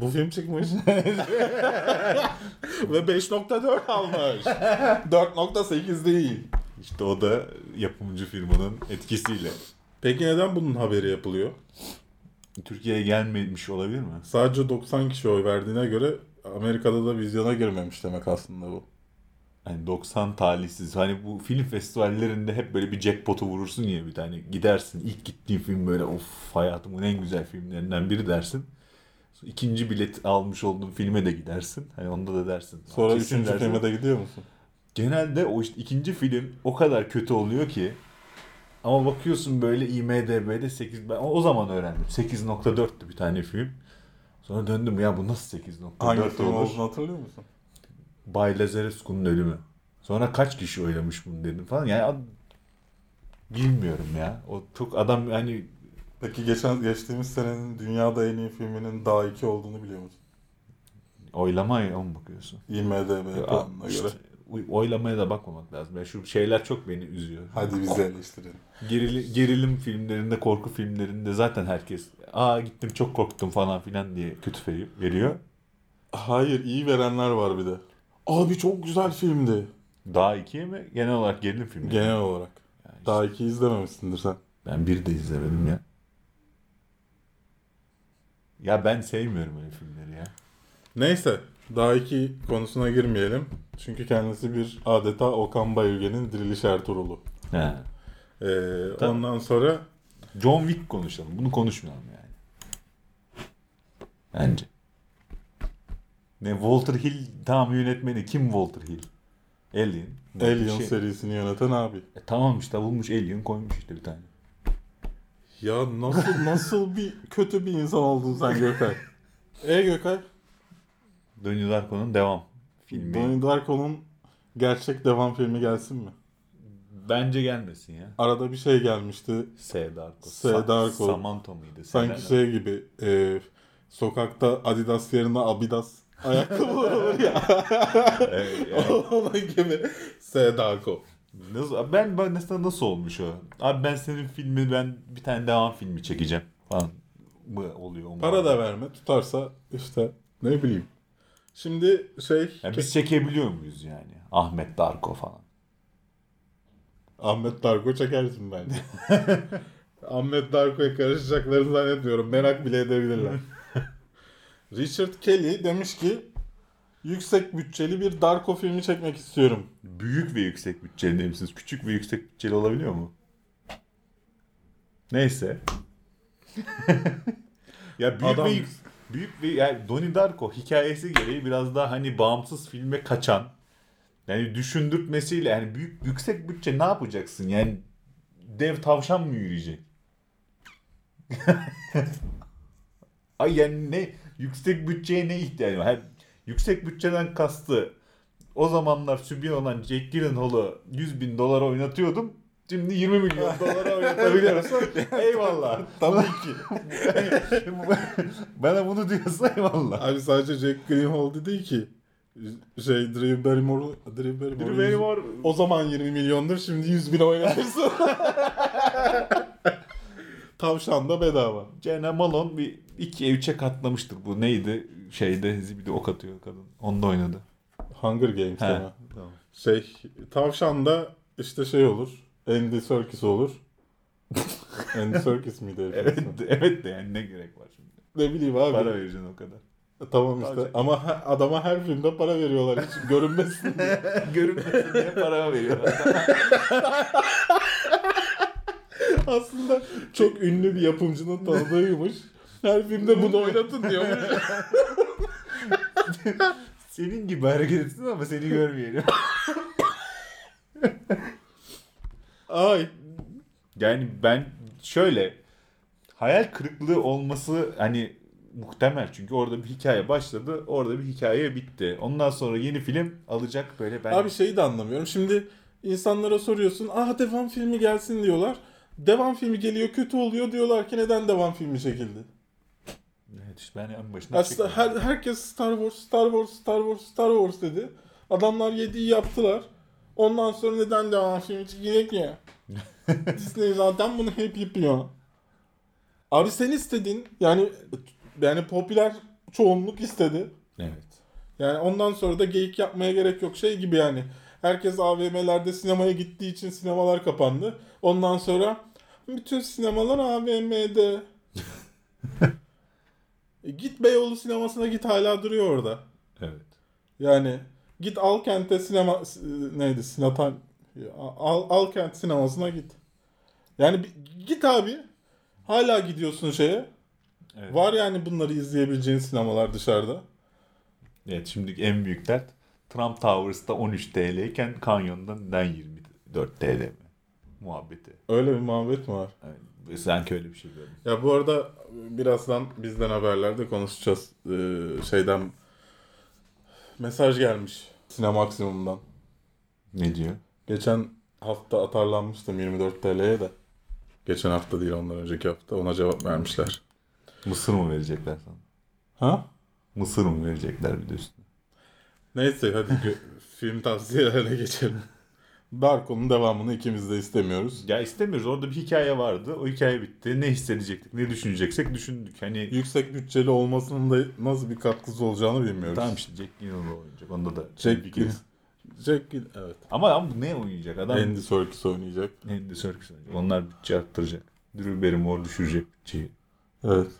Bu film çıkmış. Ve 5.4 almış. 4.8 değil. İşte o da yapımcı firmanın etkisiyle. Peki neden bunun haberi yapılıyor? Türkiye'ye gelmemiş olabilir mi? Sadece 90 kişi oy verdiğine göre Amerika'da da vizyona girmemiş demek aslında bu. Hani 90 talihsiz. Hani bu film festivallerinde hep böyle bir jackpot'u vurursun ya bir tane. Gidersin ilk gittiğin film böyle of hayatımın en güzel filmlerinden biri dersin. İkinci bilet almış olduğun filme de gidersin. Hani onda da dersin. Sonra Kesin üçüncü dersin. filme de gidiyor musun? Genelde o işte ikinci film o kadar kötü oluyor ki ama bakıyorsun böyle IMDB'de 8 ben o zaman öğrendim. 8.4'tü bir tane film. Sonra döndüm ya bu nasıl 8.4 Hangi film olur? olduğunu hatırlıyor musun? Bay Lazarescu'nun ölümü. Sonra kaç kişi oylamış bunu dedim falan. Yani bilmiyorum ya. O çok adam hani Peki geçen geçtiğimiz senenin dünyada en iyi filminin daha 2 olduğunu biliyor musun? oylamaya mı bakıyorsun? IMDB puanına göre. oy- oylamaya da bakmamak lazım. Yani şu şeyler çok beni üzüyor. Hadi bizi eleştirelim. Gerili- gerilim filmlerinde, korku filmlerinde zaten herkes aa gittim çok korktum falan filan diye kötü veri- veriyor. Hayır iyi verenler var bir de. Abi çok güzel filmdi. Daha ikiye mi? Genel olarak gerilim filmi. Genel olarak. Yani işte Daha 2 izlememişsindir sen. Ben bir de izlemedim ya. Ya ben sevmiyorum öyle filmleri ya. Neyse. Daha 2 konusuna girmeyelim. Çünkü kendisi bir adeta Okan Bayülgen'in Diriliş Ertuğrul'u. He. Ee, Tamam. ondan sonra John Wick konuşalım. Bunu konuşmayalım yani. Bence. Ne Walter Hill tam yönetmeni kim Walter Hill? Alien. Alien Şey- serisini yöneten abi. E, tamam işte bulmuş Alien koymuş işte bir tane. Ya nasıl nasıl bir kötü bir insan oldun sen Gökay? E Gökay? Donnie Darko'nun devam filmi. Donnie Darko'nun gerçek devam filmi gelsin mi? Bence gelmesin ya. Arada bir şey gelmişti. S. Darko. S. Darko. Samantha mıydı? Sanki Selena. şey gibi e, sokakta Adidas yerine Abidas ayakkabılar olur ya. Evet, yani. Onun gibi. S. Darko. Nasıl, ben, ben mesela nasıl olmuş o? Abi ben senin filmi ben bir tane devam filmi çekeceğim falan mı oluyor? o Para da verme. Tutarsa işte ne bileyim. Şimdi şey Yani biz çekebiliyor muyuz yani? Ahmet Darko falan. Ahmet Darko çekersin bence. Ahmet Darko'ya karışacaklarını zannetmiyorum. Merak bile edebilirler. Richard Kelly demiş ki yüksek bütçeli bir Darko filmi çekmek istiyorum. Büyük ve yüksek bütçeli değil misiniz? Küçük ve yüksek bütçeli olabiliyor mu? Neyse. ya büyük Adam- ve yük- büyük ve yani Donnie Darko hikayesi gereği biraz daha hani bağımsız filme kaçan yani düşündürtmesiyle yani büyük yüksek bütçe ne yapacaksın? Yani dev tavşan mı yürüyecek? Ay yani ne yüksek bütçeye ne ihtiyacı var? Yani yüksek bütçeden kastı o zamanlar sübyen olan Jack Gyllenhaal'ı 100 bin dolara oynatıyordum. Şimdi 20 milyon dolara oynatabiliyoruz. eyvallah. Tabii ki. Bana bunu diyorsa eyvallah. Abi sadece Jack Gyllenhaal değil ki. Şey Drew Barrymore, Drew Barrymore, Drew Barrymore o zaman 20 milyondur şimdi 100 bin oynatırsın. Tavşan da bedava. Jenna Malone bir 2'ye 3'e katlamıştır bu. Neydi? Şeyde zibidi ok atıyor kadın. Onda oynadı. Hunger Games He. Tamam. Şey tavşan da işte şey olur. Andy Serkis olur. Andy Serkis miydi? Evet, evet de yani ne gerek var şimdi. Ne bileyim abi. Para vereceksin o kadar. Tamam işte. Tavşan. Ama adama her filmde para veriyorlar. Hiç görünmesin diye. Görünmesin diye para veriyorlar. Aslında çok ünlü bir yapımcının tanıdığıymış. Her filmde bunu oynatın diyormuş. Senin gibi hareket etsin ama seni görmeyelim. Ay. Yani ben şöyle hayal kırıklığı olması hani muhtemel çünkü orada bir hikaye başladı, orada bir hikaye bitti. Ondan sonra yeni film alacak böyle ben Abi şeyi de anlamıyorum. Şimdi insanlara soruyorsun. Ah devam filmi gelsin diyorlar. Devam filmi geliyor kötü oluyor diyorlar ki neden devam filmi çekildi? Evet işte ben en başında Aslında her, herkes Star Wars, Star Wars, Star Wars, Star Wars dedi. Adamlar 7'yi yaptılar. Ondan sonra neden devam filmi çekilecek ya? Disney zaten bunu hep yapıyor. Abi sen istedin. Yani yani popüler çoğunluk istedi. Evet. Yani ondan sonra da geyik yapmaya gerek yok. Şey gibi yani. Herkes AVM'lerde sinemaya gittiği için sinemalar kapandı. Ondan sonra bütün sinemalar AVM'de. E git Beyoğlu sinemasına git hala duruyor orada. Evet. Yani git Alkent'e sinema e, neydi? Sinatan Al, Alkent sinemasına git. Yani git abi. Hala gidiyorsun şeye. Evet. Var yani bunları izleyebileceğin sinemalar dışarıda. Evet şimdi en büyük dert Trump Towers'ta 13 TL iken Canyon'da neden 24 TL mi? Muhabbeti. Öyle bir muhabbet mi var? Yani, sanki öyle bir şey gördüm. Ya bu arada birazdan bizden haberlerde konuşacağız. Ee, şeyden mesaj gelmiş Sinemaksimum'dan. Ne diyor? Geçen hafta atarlanmıştım 24 TL'ye de. Geçen hafta değil ondan önceki hafta ona cevap vermişler. Mısır mı verecekler sana? Ha? Mısır mı verecekler bir de üstüne? Neyse hadi film tavsiyelerine geçelim. Darko'nun devamını ikimiz de istemiyoruz. Ya istemiyoruz. Orada bir hikaye vardı. O hikaye bitti. Ne hissedecektik, ne düşüneceksek düşündük. Hani Yüksek bütçeli olmasının da nasıl bir katkısı olacağını bilmiyoruz. tamam işte Jack Gyllenhaal oynayacak. Onda da Jack fikiriz. Jack Gil- evet. Ama, ama ne oynayacak? Adam Andy Serkis oynayacak. Andy Serkis oynayacak. Onlar bütçe arttıracak. Drew Barrymore düşürecek bütçeyi. Evet.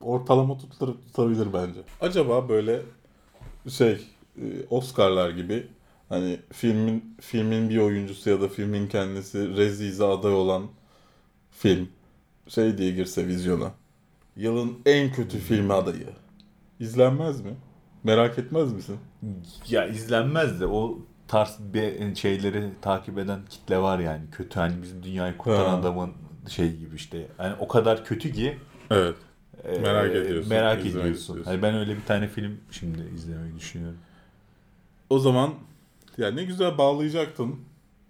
Ortalama tutulur, tutabilir bence. Acaba böyle şey e, Oscar'lar gibi hani filmin filmin bir oyuncusu ya da filmin kendisi Rezize aday olan film şey diye girse vizyona. Yılın en kötü filmi adayı. İzlenmez mi? Merak etmez misin? Ya izlenmez de o tarz bir şeyleri takip eden kitle var yani. Kötü hani bizim dünyayı kurtaran Ha. adamın şey gibi işte. Yani o kadar kötü ki Evet. e, Merak ediyorsun, Merak ediyorsun. istiyorsun. Hani ben öyle bir tane film şimdi izlemeyi düşünüyorum. O zaman ya ne güzel bağlayacaktın.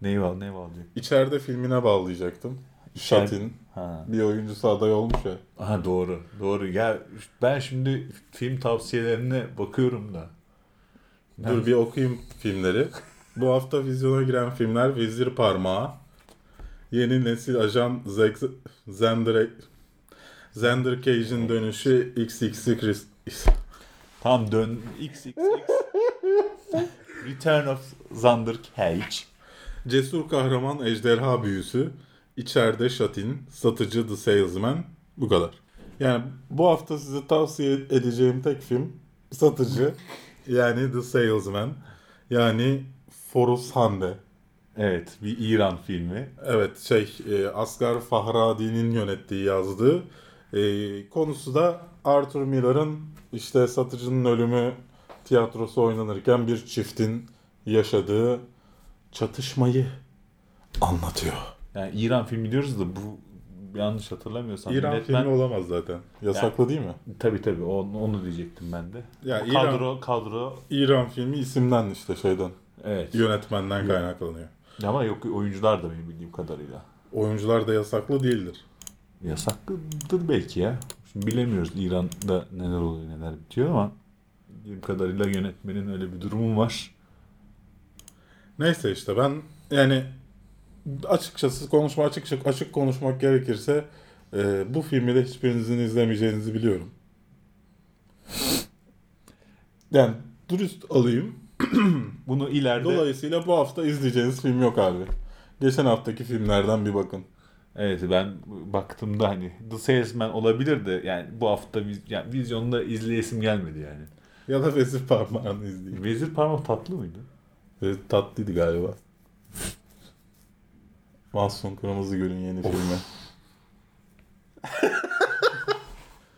Neyi var, ne bağlayacak? İçeride filmine bağlayacaktın. Şatin Ha. bir oyuncusu aday olmuş ya. Aha doğru. Doğru. Ya ben şimdi film tavsiyelerine bakıyorum da. Dur bir okuyayım filmleri. Bu hafta vizyona giren filmler Vezir Parmağı, Yeni Nesil Ajan Zack Zender Zender Cage'in dönüşü Chris Tam dön XXX. Return of Xander Cage. Cesur Kahraman Ejderha Büyüsü, İçeride Şatin, Satıcı The Salesman. Bu kadar. Yani bu hafta size tavsiye edeceğim tek film Satıcı. Yani The Salesman. Yani Forus Hande. Evet, bir İran filmi. Evet şey e, Asgar Fahradi'nin yönettiği yazdığı e, konusu da Arthur Miller'ın işte satıcının ölümü tiyatrosu oynanırken bir çiftin yaşadığı çatışmayı anlatıyor. Yani İran filmi diyoruz da bu yanlış hatırlamıyorsam. İran yönetmen- filmi olamaz zaten. Yasaklı değil mi? Tabii tabii onu, onu diyecektim ben de. Ya İran- kadro kadro İran filmi isimden işte şeyden evet. yönetmenden kaynaklanıyor. Ama yok oyuncular da benim bildiğim kadarıyla. Oyuncular da yasaklı değildir. Yasaklıdır belki ya. Şimdi bilemiyoruz İran'da neler oluyor neler bitiyor ama bildiğim kadarıyla yönetmenin öyle bir durumu var. Neyse işte ben yani açıkçası konuşma açık açık konuşmak gerekirse e, bu filmi de hiçbirinizin izlemeyeceğinizi biliyorum. Yani dürüst alayım. Bunu ileride Dolayısıyla bu hafta izleyeceğiniz film yok abi. Geçen haftaki filmlerden bir bakın. evet ben baktığımda hani The Salesman olabilir de yani bu hafta yani vizyonda izleyesim gelmedi yani. Ya da Vezir Parmağı'nı izleyin. Vezir Parmak tatlı mıydı? Ve tatlıydı galiba. Mahsun Kırmızıgül'ün yeni filmi.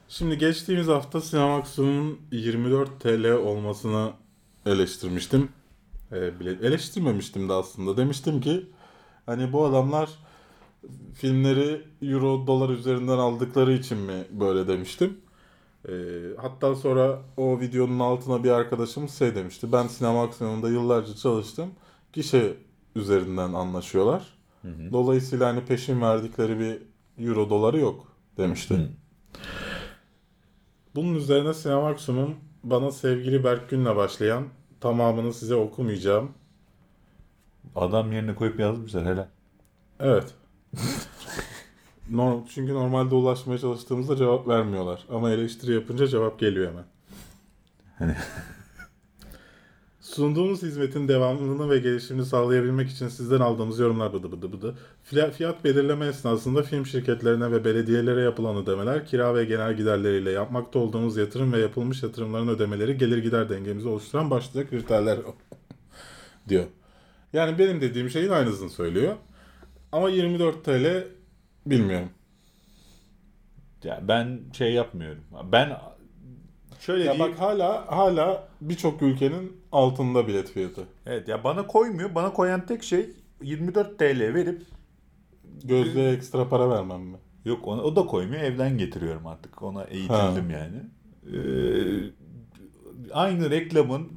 Şimdi geçtiğimiz hafta Sinemax'ın 24 TL olmasını eleştirmiştim. Ee, bile eleştirmemiştim de aslında. Demiştim ki hani bu adamlar filmleri euro dolar üzerinden aldıkları için mi böyle demiştim. Ee, hatta sonra o videonun altına bir arkadaşım şey demişti. Ben sinema aksiyonunda yıllarca çalıştım. Gişe üzerinden anlaşıyorlar. Hı hı. Dolayısıyla hani peşin verdikleri bir euro doları yok demişti. Hı. Bunun üzerine Sinema Aksu'nun bana sevgili Berk Gün'le başlayan tamamını size okumayacağım. Adam yerine koyup yazmışlar helal. Evet. Norm, çünkü normalde ulaşmaya çalıştığımızda cevap vermiyorlar. Ama eleştiri yapınca cevap geliyor hemen. Hani- Sunduğumuz hizmetin devamlılığını ve gelişimini sağlayabilmek için sizden aldığımız yorumlar bıdı bıdı bıdı. Fiyat belirleme esnasında film şirketlerine ve belediyelere yapılan ödemeler, kira ve genel giderleriyle yapmakta olduğumuz yatırım ve yapılmış yatırımların ödemeleri gelir gider dengemizi oluşturan başlıca kriterler diyor. Yani benim dediğim şeyin aynısını söylüyor. Ama 24 TL bilmiyorum. Ya ben şey yapmıyorum. Ben şöyle Ya diyeyim. bak hala hala birçok ülkenin altında bilet fiyatı. Evet ya bana koymuyor. Bana koyan tek şey 24 TL verip Gözlüğe ekstra para vermem mi? yok ona, o da koymuyor. Evden getiriyorum artık. Ona eğitildim yani. Ee, aynı reklamın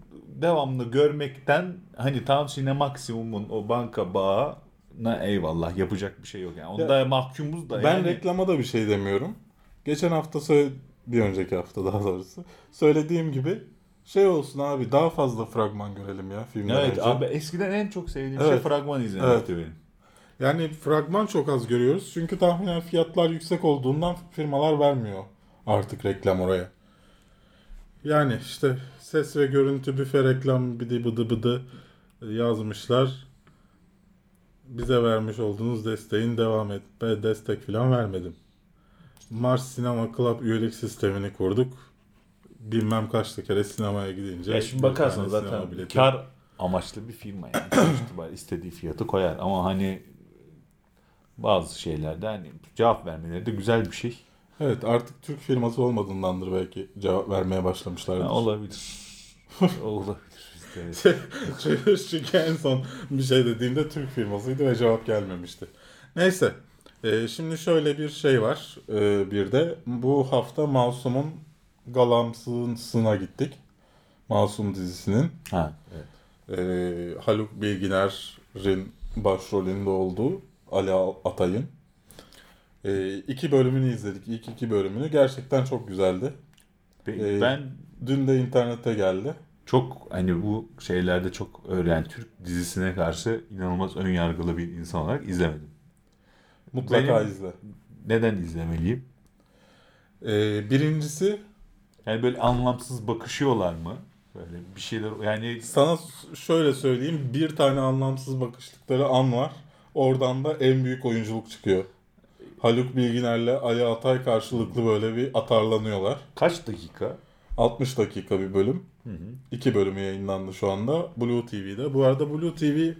devamlı görmekten hani tam Sine Maksimum'un o banka bağına eyvallah yapacak bir şey yok yani. Onda mahkumuz da Ben yani. reklama da bir şey demiyorum. Geçen hafta söyle bir önceki hafta daha doğrusu söylediğim gibi şey olsun abi daha fazla fragman görelim ya filmden Evet önce. abi eskiden en çok sevdiğim şey Evet. fragman izlemekti benim. Yani fragman çok az görüyoruz. Çünkü tahminen fiyatlar yüksek olduğundan firmalar vermiyor artık reklam oraya. Yani işte ses ve görüntü büfe reklam bıdı bıdı bıdı yazmışlar. Bize vermiş olduğunuz desteğin devam et. Ben destek falan vermedim. Mars Sinema Club üyelik sistemini kurduk. Bilmem kaçta kere sinemaya gidince. Ya şimdi sinema zaten bileti- kar amaçlı bir firma yani. İtibariyle istediği fiyatı koyar. Ama hani bazı şeylerde hani cevap vermeleri de güzel bir şey. Evet artık Türk firması olmadığındandır belki cevap vermeye başlamışlardır. Ha, olabilir. olabilir. Evet. Çünkü en son bir şey dediğimde Türk firmasıydı ve cevap gelmemişti. Neyse. Ee, şimdi şöyle bir şey var. Ee, bir de bu hafta Masum'un galamsısına gittik. Masum dizisinin. Ha, evet. Ee, Haluk Bilginer'in başrolünde olduğu Ali Atay'ın. Ee, iki bölümünü izledik. İlk iki bölümünü. Gerçekten çok güzeldi. Be- Ee, ben Dün de internete geldi. Çok hani bu şeylerde çok öğren Türk dizisine karşı inanılmaz ön yargılı bir insan olarak izlemedim. Mutlaka Benim- izle. Neden izlemeliyim? Ee, birincisi Yani böyle anlamsız bakışıyorlar mı? Böyle bir şeyler yani sana şöyle söyleyeyim bir tane anlamsız bakıştıkları an var. Oradan da en büyük oyunculuk çıkıyor. Haluk Bilginer'le Ali Atay karşılıklı böyle bir atarlanıyorlar. kaç dakika? 60 dakika bir bölüm. Hı hı. İki bölümü yayınlandı şu anda Blue TV'de. Bu arada Blue TV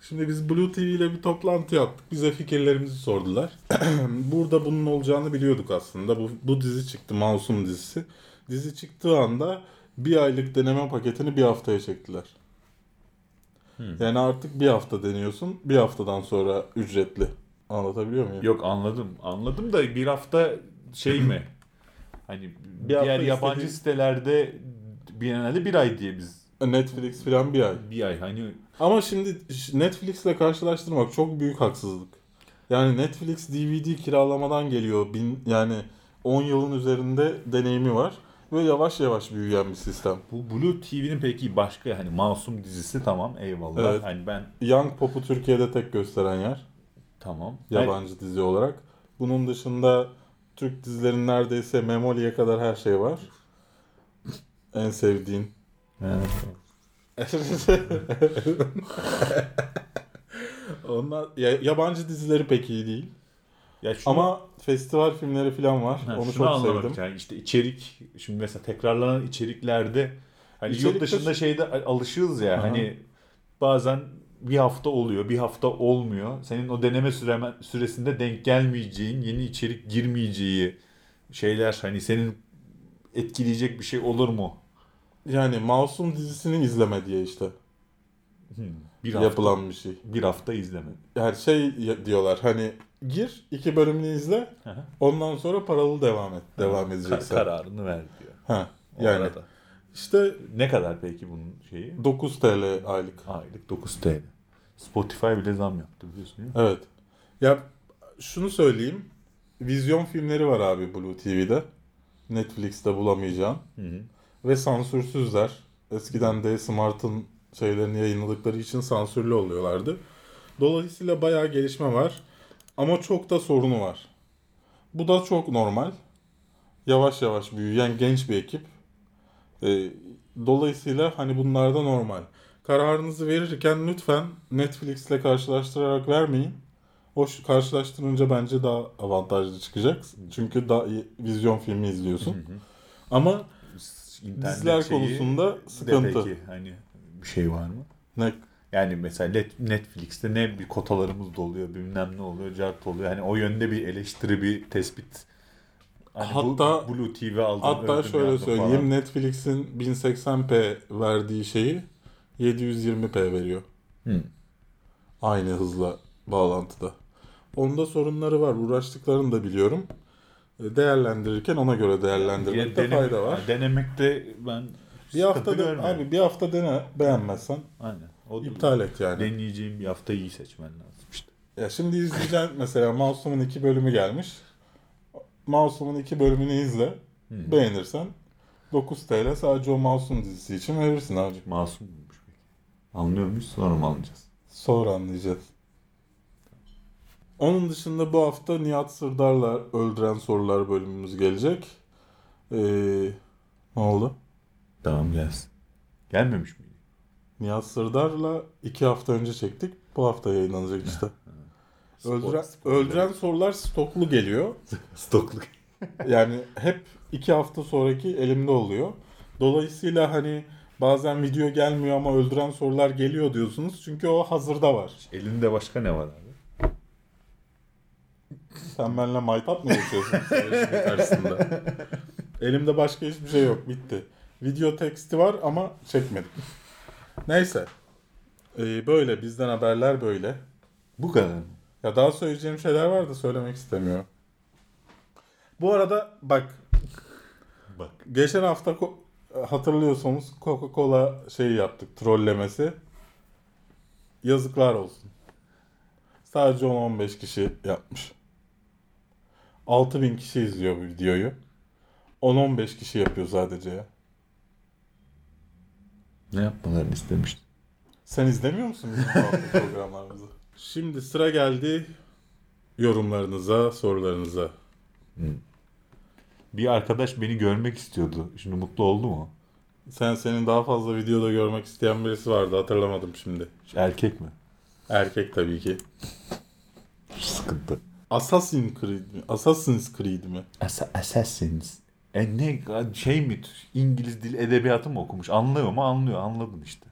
Şimdi biz Blue TV ile bir toplantı yaptık. Bize fikirlerimizi sordular. Burada bunun olacağını biliyorduk aslında. Bu, bu dizi çıktı. Masum dizisi. Dizi çıktığı anda bir aylık deneme paketini bir haftaya çektiler. Hmm. Yani artık bir hafta deniyorsun. Bir haftadan sonra ücretli. Anlatabiliyor muyum? Yok anladım. Anladım da bir hafta şey mi? Hani Bir diğer yabancı istediği- sitelerde genelde bir ay diye biz Netflix falan bir ay. bir ay hani Ama şimdi Netflix'le karşılaştırmak çok büyük haksızlık. Yani Netflix DVD kiralamadan geliyor. Bin, yani 10 yılın üzerinde deneyimi var. Ve yavaş yavaş büyüyen bir sistem. bu Blue TV'nin peki başka hani Masum dizisi tamam eyvallah. Evet. Hani ben Young Pop'u Türkiye'de tek gösteren yer. tamam. Yabancı dizi olarak. Bunun dışında Türk dizilerinin neredeyse Memoli'ye kadar her şey var. En sevdiğin. Evet. Onlar ya- yabancı dizileri pek iyi değil. Ya şunu, Ama festival filmleri falan var. ha, Onu çok sevdim. Yani işte içerik şimdi mesela tekrarlanan içeriklerde hani İçerikte- yurt dışında şeyde alışığız ya Aha. hani bazen bir hafta oluyor, bir hafta olmuyor. Senin o deneme süreme, süresinde denk gelmeyeceğin, yeni içerik girmeyeceği şeyler hani senin etkileyecek bir şey olur mu? Yani Masum dizisini izleme diye işte Hmm, bir hafta, yapılan bir şey. bir hafta izleme. Yani şey diyorlar hani gir, iki bölümünü izle. Ondan sonra paralı devam et. Devam edeceksin. kararını ver diyor. Ha, yani arada. işte Ne kadar peki bunun şeyi? 9 TL aylık. Aylık 9 TL. Spotify bile zam yaptı biliyorsun değil mi? Evet. Ya şunu söyleyeyim. Vizyon filmleri var abi Blue TV'de. Netflix'te bulamayacağın. Hı hı. Ve sansürsüzler. Eskiden de Smart'ın şeylerini yayınladıkları için sansürlü oluyorlardı. Dolayısıyla bayağı gelişme var. Ama çok da sorunu var. Bu da çok normal. Yavaş yavaş büyüyen genç bir ekip. Ee, dolayısıyla hani bunlar da normal. Kararınızı verirken lütfen Netflix'le karşılaştırarak vermeyin. O karşılaştırınca bence daha avantajlı çıkacak. Çünkü daha iyi vizyon filmi izliyorsun. Ama İnternet Diziler konusunda sıkıntı. Peki, hani bir şey var mı? ne Yani mesela Net- Netflix'te ne bir kotalarımız doluyor, bilmem ne oluyor, cart oluyor. Hani o yönde bir eleştiri, bir tespit. Hani Hatta- bu, Blue TV aldım. Hatta şöyle söyleyeyim. falan. Netflix'in 1080p verdiği şeyi 720p veriyor. Hı. Aynı hızla bağlantıda. Onda sorunları var. Uğraştıklarını da biliyorum. E, Değerlendirirken ona göre değerlendirmekte Denem- fayda var. Denemekte ben Bir hafta de, abi bir hafta dene beğenmezsen Aynen. O iptal et yani. Deneyeceğim bir hafta iyi seçmen lazım işte. Ya şimdi izleyeceğim mesela Masum'un iki bölümü gelmiş. Masum'un iki bölümünü izle. Hı. Beğenirsen 9 TL sadece o Masum dizisi için verirsin abi. Masum? Anlıyor muyuz? Sonra mı anlayacağız? Sonra anlayacağız. Onun dışında bu hafta Nihat Sırdar'la Öldüren Sorular bölümümüz gelecek. Ee, ne oldu? Tamam gelsin. Gelmemiş miydi? Nihat Sırdar'la iki hafta önce çektik. Bu hafta yayınlanacak işte. Öldüren, Öldüren Sorular stoklu geliyor. Stokluk. Yani hep iki hafta sonraki elimde oluyor. Dolayısıyla hani bazen video gelmiyor ama öldüren sorular geliyor diyorsunuz. Çünkü o hazırda var. Elinde başka ne var abi? Sen benimle maytap mı geçiyorsun karşısında? Elimde başka hiçbir şey yok. Bitti. Video teksti var ama çekmedim. Neyse. Ee, böyle. Bizden haberler böyle. Bu kadar mı? Ya daha söyleyeceğim şeyler var da söylemek istemiyorum. Bu arada bak Bak. Geçen hafta ko- hatırlıyorsanız Coca-Cola şey yaptık trollemesi. Yazıklar olsun. Sadece 10-15 kişi yapmış. 6000 kişi izliyor bu videoyu. 10-15 kişi yapıyor sadece ya. Ne yapmalarını istemiştin? Sen izlemiyor musun bizim programlarımızı? Şimdi sıra geldi yorumlarınıza, sorularınıza. Bir arkadaş beni görmek istiyordu. Şimdi mutlu oldu mu? Sen senin daha fazla videoda görmek isteyen birisi vardı hatırlamadım şimdi. Erkek mi? Erkek tabii ki. Sıkıntı. Assassin's Creed mi? Assassin's Creed mi? Assassins. E ne şey mi? İngiliz dil edebiyatı mı okumuş? Anlıyor mu? Anlıyor. Anladın işte.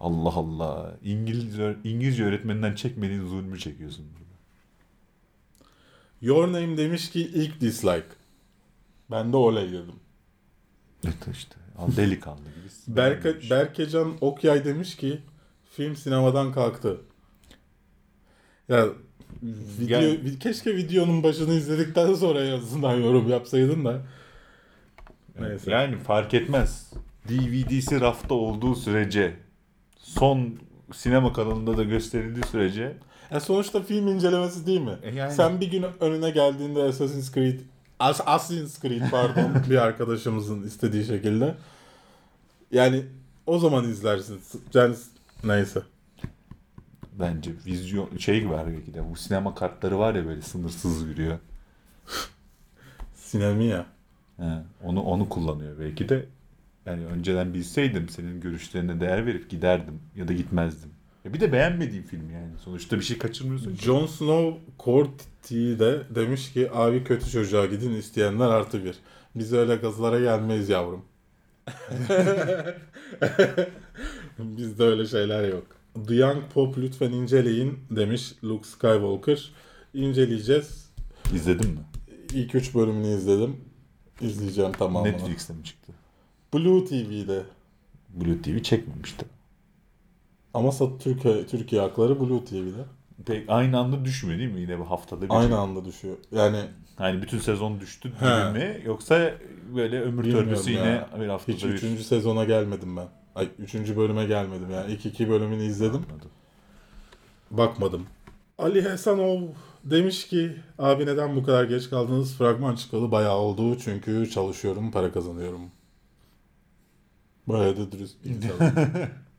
Allah Allah. İngiliz İngilizce öğretmeninden çekmediğin zulmü çekiyorsun. Your Name demiş ki ilk dislike. Ben de oley dedim. Evet işte. Delikanlı gibi. Berke, Berkecan Okyay demiş ki film sinemadan kalktı. Ya video, Yani- keşke videonun başını izledikten sonra en azından yorum yapsaydın da. Neyse. Yani fark etmez. DVD'si rafta olduğu sürece son sinema kanalında da gösterildiği sürece Ya sonuçta film incelemesi değil mi? E yani- Sen bir gün önüne geldiğinde Assassin's Creed As- Assassin's Creed pardon bir arkadaşımızın istediği şekilde. Yani o zaman izlersin. Yani neyse. bence vizyon şey var belki de bu sinema kartları var ya böyle sınırsız yürüyor. Sinemi ya. He, onu onu kullanıyor belki de. Yani önceden bilseydim senin görüşlerine değer verip giderdim ya da gitmezdim. Ya bir de beğenmediğim film yani. Sonuçta bir şey kaçırmıyorsun ki. Jon Snow Court'yi de demiş ki abi kötü çocuğa gidin isteyenler artı bir. Biz öyle gazlara gelmeyiz yavrum. Bizde öyle şeyler yok. The Young Pop lütfen inceleyin demiş Luke Skywalker. İnceleyeceğiz. İzledin mi? İlk üç bölümünü izledim. İzleyeceğim tamamını. Netflix'te mi çıktı? Blue TV'de. Blue TV çekmemişti. Ama sat Türkiye, Türkiye hakları Blue TV'de. pek aynı anda düşmüyor değil mi? Yine bu haftada bir. Aynı anda düşüyor. Yani Yani bütün sezon düştü He. mi? Yoksa böyle ömür Bilmiyorum törpüsü ya. yine bir haftada hiç bir. üçüncü sezona gelmedim ben. Ay üçüncü bölüme gelmedim yani. İlk iki bölümünü izledim. Anladım. Bakmadım. Ali Hasanov demiş ki abi neden bu kadar geç kaldınız? Fragman çıkalı bayağı oldu çünkü çalışıyorum para kazanıyorum. Bayağı da dürüst bir insan.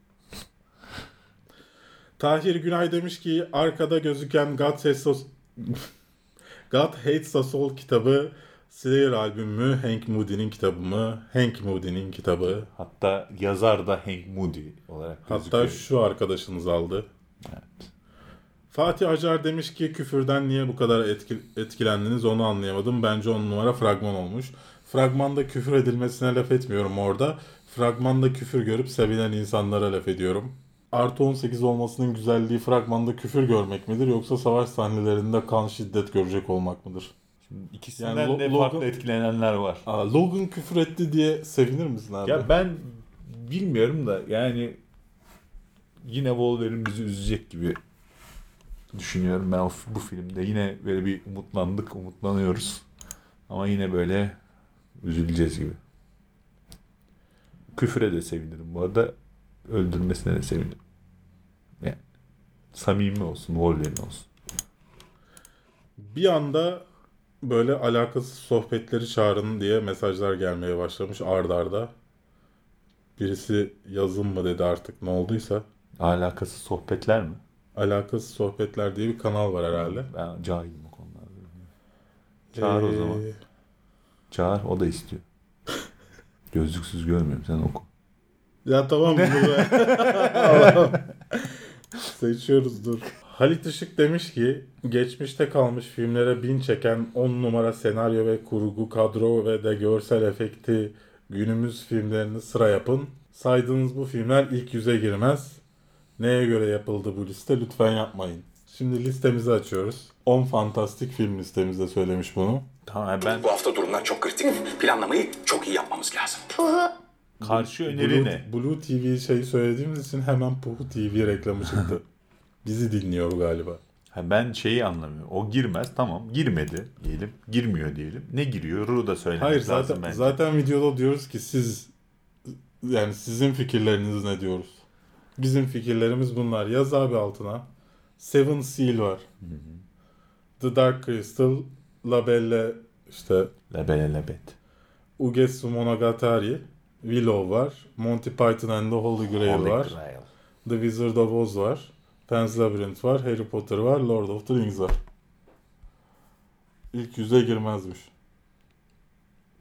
Tahir Günay demiş ki arkada gözüken God Hates Us, God Hates Us All kitabı Slayer albümü Hank Moody'nin kitabı mı? Hank Moody'nin kitabı. Hatta yazar da Hank Moody olarak Hatta gözüküyor. şu arkadaşınız aldı. Evet. Fatih Acar demiş ki küfürden niye bu kadar etki- etkilendiniz onu anlayamadım. Bence on numara fragman olmuş. Fragmanda küfür edilmesine laf etmiyorum orada. Fragmanda küfür görüp sevilen insanlara laf ediyorum. Artı 18 olmasının güzelliği fragmanda küfür görmek midir yoksa savaş sahnelerinde kan şiddet görecek olmak mıdır? İkisinden Yani Lo- de Logan- farklı etkilenenler var. Aa, Logan küfür etti diye sevinir misin abi? Ya ben bilmiyorum da yani yine Wolverine bizi üzecek gibi düşünüyorum ben bu filmde. Yine böyle bir umutlandık, umutlanıyoruz. Ama yine böyle üzüleceğiz gibi. Küfüre de sevinirim bu arada. Öldürmesine de sevinirim. Samimi olsun, Wolverine olsun. Bir anda böyle alakasız sohbetleri çağırın diye mesajlar gelmeye başlamış ard arda. Birisi yazın mı dedi artık ne olduysa. Alakasız sohbetler mi? Alakasız sohbetler diye bir kanal var herhalde. Ben cahilim o konularda. Çağır o Ee, zaman. Çağır, o da istiyor. Gözlüksüz görmüyorum, sen oku. Ya tamam bunu. Seçiyoruz dur. Halit Işık demiş ki geçmişte kalmış filmlere bin çeken 10 numara senaryo ve kurgu kadro ve de görsel efekti günümüz filmlerini sıra yapın. Saydığınız bu filmler ilk yüze girmez. Neye göre yapıldı bu liste lütfen yapmayın. Şimdi listemizi açıyoruz. 10 fantastik film listemizde söylemiş bunu. Tamam ben Bu hafta durumlar çok kritik. Planlamayı çok iyi yapmamız lazım. Karşı öneri Blue, ne? Blue TV şeyi söylediğimiz için hemen Puhu TV reklamı çıktı. Bizi dinliyor galiba. Ha, ben şeyi anlamıyorum. O girmez, tamam girmedi diyelim. Girmiyor diyelim. Ne giriyor? Ru da söylemek Hayır lazım zaten bence. zaten videoda diyoruz ki siz yani sizin fikirleriniz ne diyoruz? Bizim fikirlerimiz bunlar. Yaz abi altına. Seven Seal var. The Dark Crystal, La Belle işte Lebele lebet. Ugetsu Monogatari, Willow var. Monty Python and the Holy Grail Holy var. Grail. The Wizard of Oz var. Pan's Labyrinth var. Harry Potter var. Lord of the Rings var. İlk yüze girmezmiş.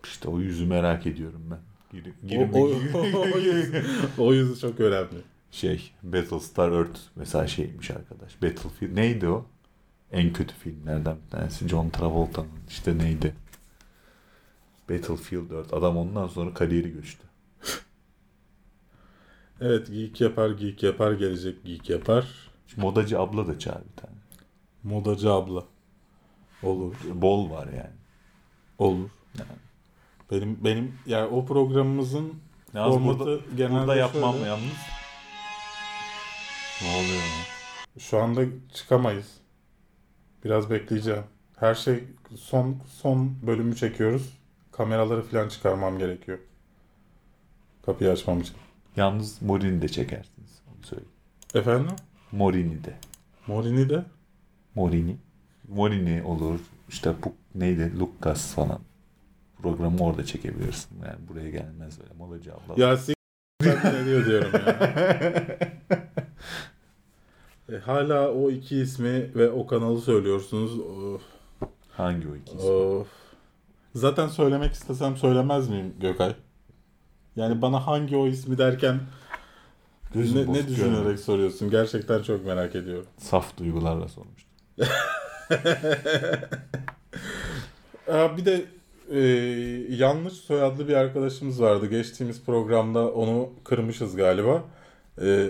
İşte o yüzü merak ediyorum ben. Gir, girme, O, o, o, yüz, o yüzü çok önemli. şey Battlestar Earth mesela şeymiş arkadaş. Battlefield neydi o? En kötü filmlerden bir tanesi. John Travolta'nın işte neydi? Battlefield 4. Adam ondan sonra kariyeri göçtü. Evet geek yapar geek yapar gelecek geek yapar. Modacı abla da çağır bir tane. Modacı abla. Olur. Bol var yani. Olur. Yani. Benim benim yani o programımızın Yalnız formatı burada, genelde burada yapmam şöyle. yalnız. Ne oluyor ya? Şu anda çıkamayız. Biraz bekleyeceğim. Her şey son son bölümü çekiyoruz. Kameraları falan çıkarmam gerekiyor. Kapıyı açmam için. Yalnız Morini de çekersiniz. Onu söyleyeyim. Efendim? Morini de. Morini de. Morini. Morini olur. İşte bu neydi? Lucas falan. Programı orada çekebilirsin. Yani buraya gelmez öyle. Molacı abla. Ya s- ne diyor diyorum ya. E, hala o iki ismi ve o kanalı söylüyorsunuz. Of, Hangi o ikisi? of. Zaten söylemek istesem söylemez miyim Gökay? Yani bana hangi o ismi derken Gözüm ne, ne düşünerek görmüyor. soruyorsun? Gerçekten çok merak ediyorum. Saf duygularla sormuştum. Bir de e, yanlış soyadlı bir arkadaşımız vardı. Geçtiğimiz programda onu kırmışız galiba. E,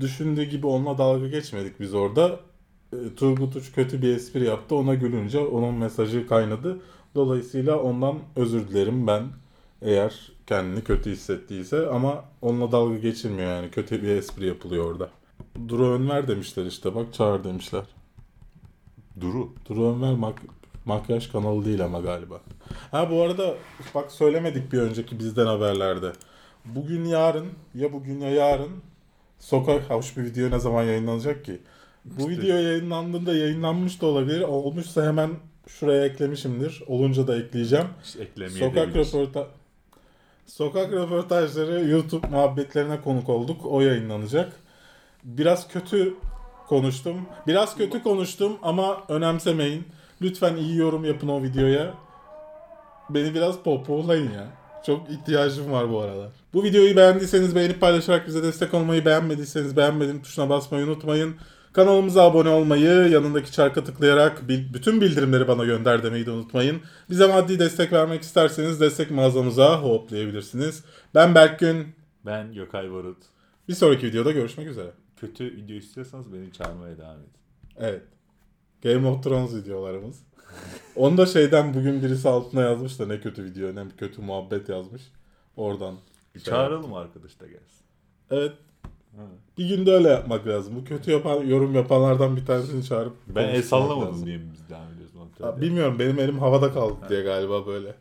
düşündüğü gibi onunla dalga geçmedik biz orada. E, Turgut Uç kötü bir espri yaptı. Ona gülünce onun mesajı kaynadı. Dolayısıyla ondan özür dilerim ben eğer kendini kötü hissettiyse ama onunla dalga geçilmiyor yani kötü bir espri yapılıyor orada. Duru Önver demişler işte. Bak çağır demişler. Duru. Duru Önver mak- makyaj kanalı değil ama galiba. Ha bu arada bak söylemedik bir önceki bizden haberlerde. Bugün yarın ya bugün ya yarın sokak hoş bir video ne zaman yayınlanacak ki? Bu İşte- video yayınlandığında yayınlanmış da olabilir. Olmuşsa hemen şuraya eklemişimdir. Olunca da ekleyeceğim. Eklemeye Sokak röportaj Sokak röportajları YouTube muhabbetlerine konuk olduk. O yayınlanacak. Biraz kötü konuştum. Biraz kötü konuştum ama önemsemeyin. Lütfen iyi yorum yapın o videoya. Beni biraz pohpohlayın ya. Çok ihtiyacım var bu aralar. Bu videoyu beğendiyseniz beğenip paylaşarak bize destek olmayı, beğenmediyseniz beğenmedim tuşuna basmayı unutmayın. Kanalımıza abone olmayı, yanındaki çarka tıklayarak bil- bütün bildirimleri bana gönder demeyi de unutmayın. Bize maddi destek vermek isterseniz destek mağazamıza hoplayabilirsiniz. Ben Berkgün. Ben Gökay Barut. Bir sonraki videoda görüşmek üzere. Kötü video istiyorsanız beni çağırmaya devam edin. Evet. Game of Thrones videolarımız. Onu da şeyden bugün birisi altına yazmış da ne kötü video ne kötü muhabbet yazmış. Oradan. şey Çağıralım arkadaş da gelsin. Evet. Ha. Bir günde öyle yapmak lazım. Bu kötü yapan yorum yapanlardan bir tanesini çağırıp Ben el sallamadım lazım. diye mi biz devam ediyoruz? Bilmiyorum benim elim havada kaldı diye galiba böyle.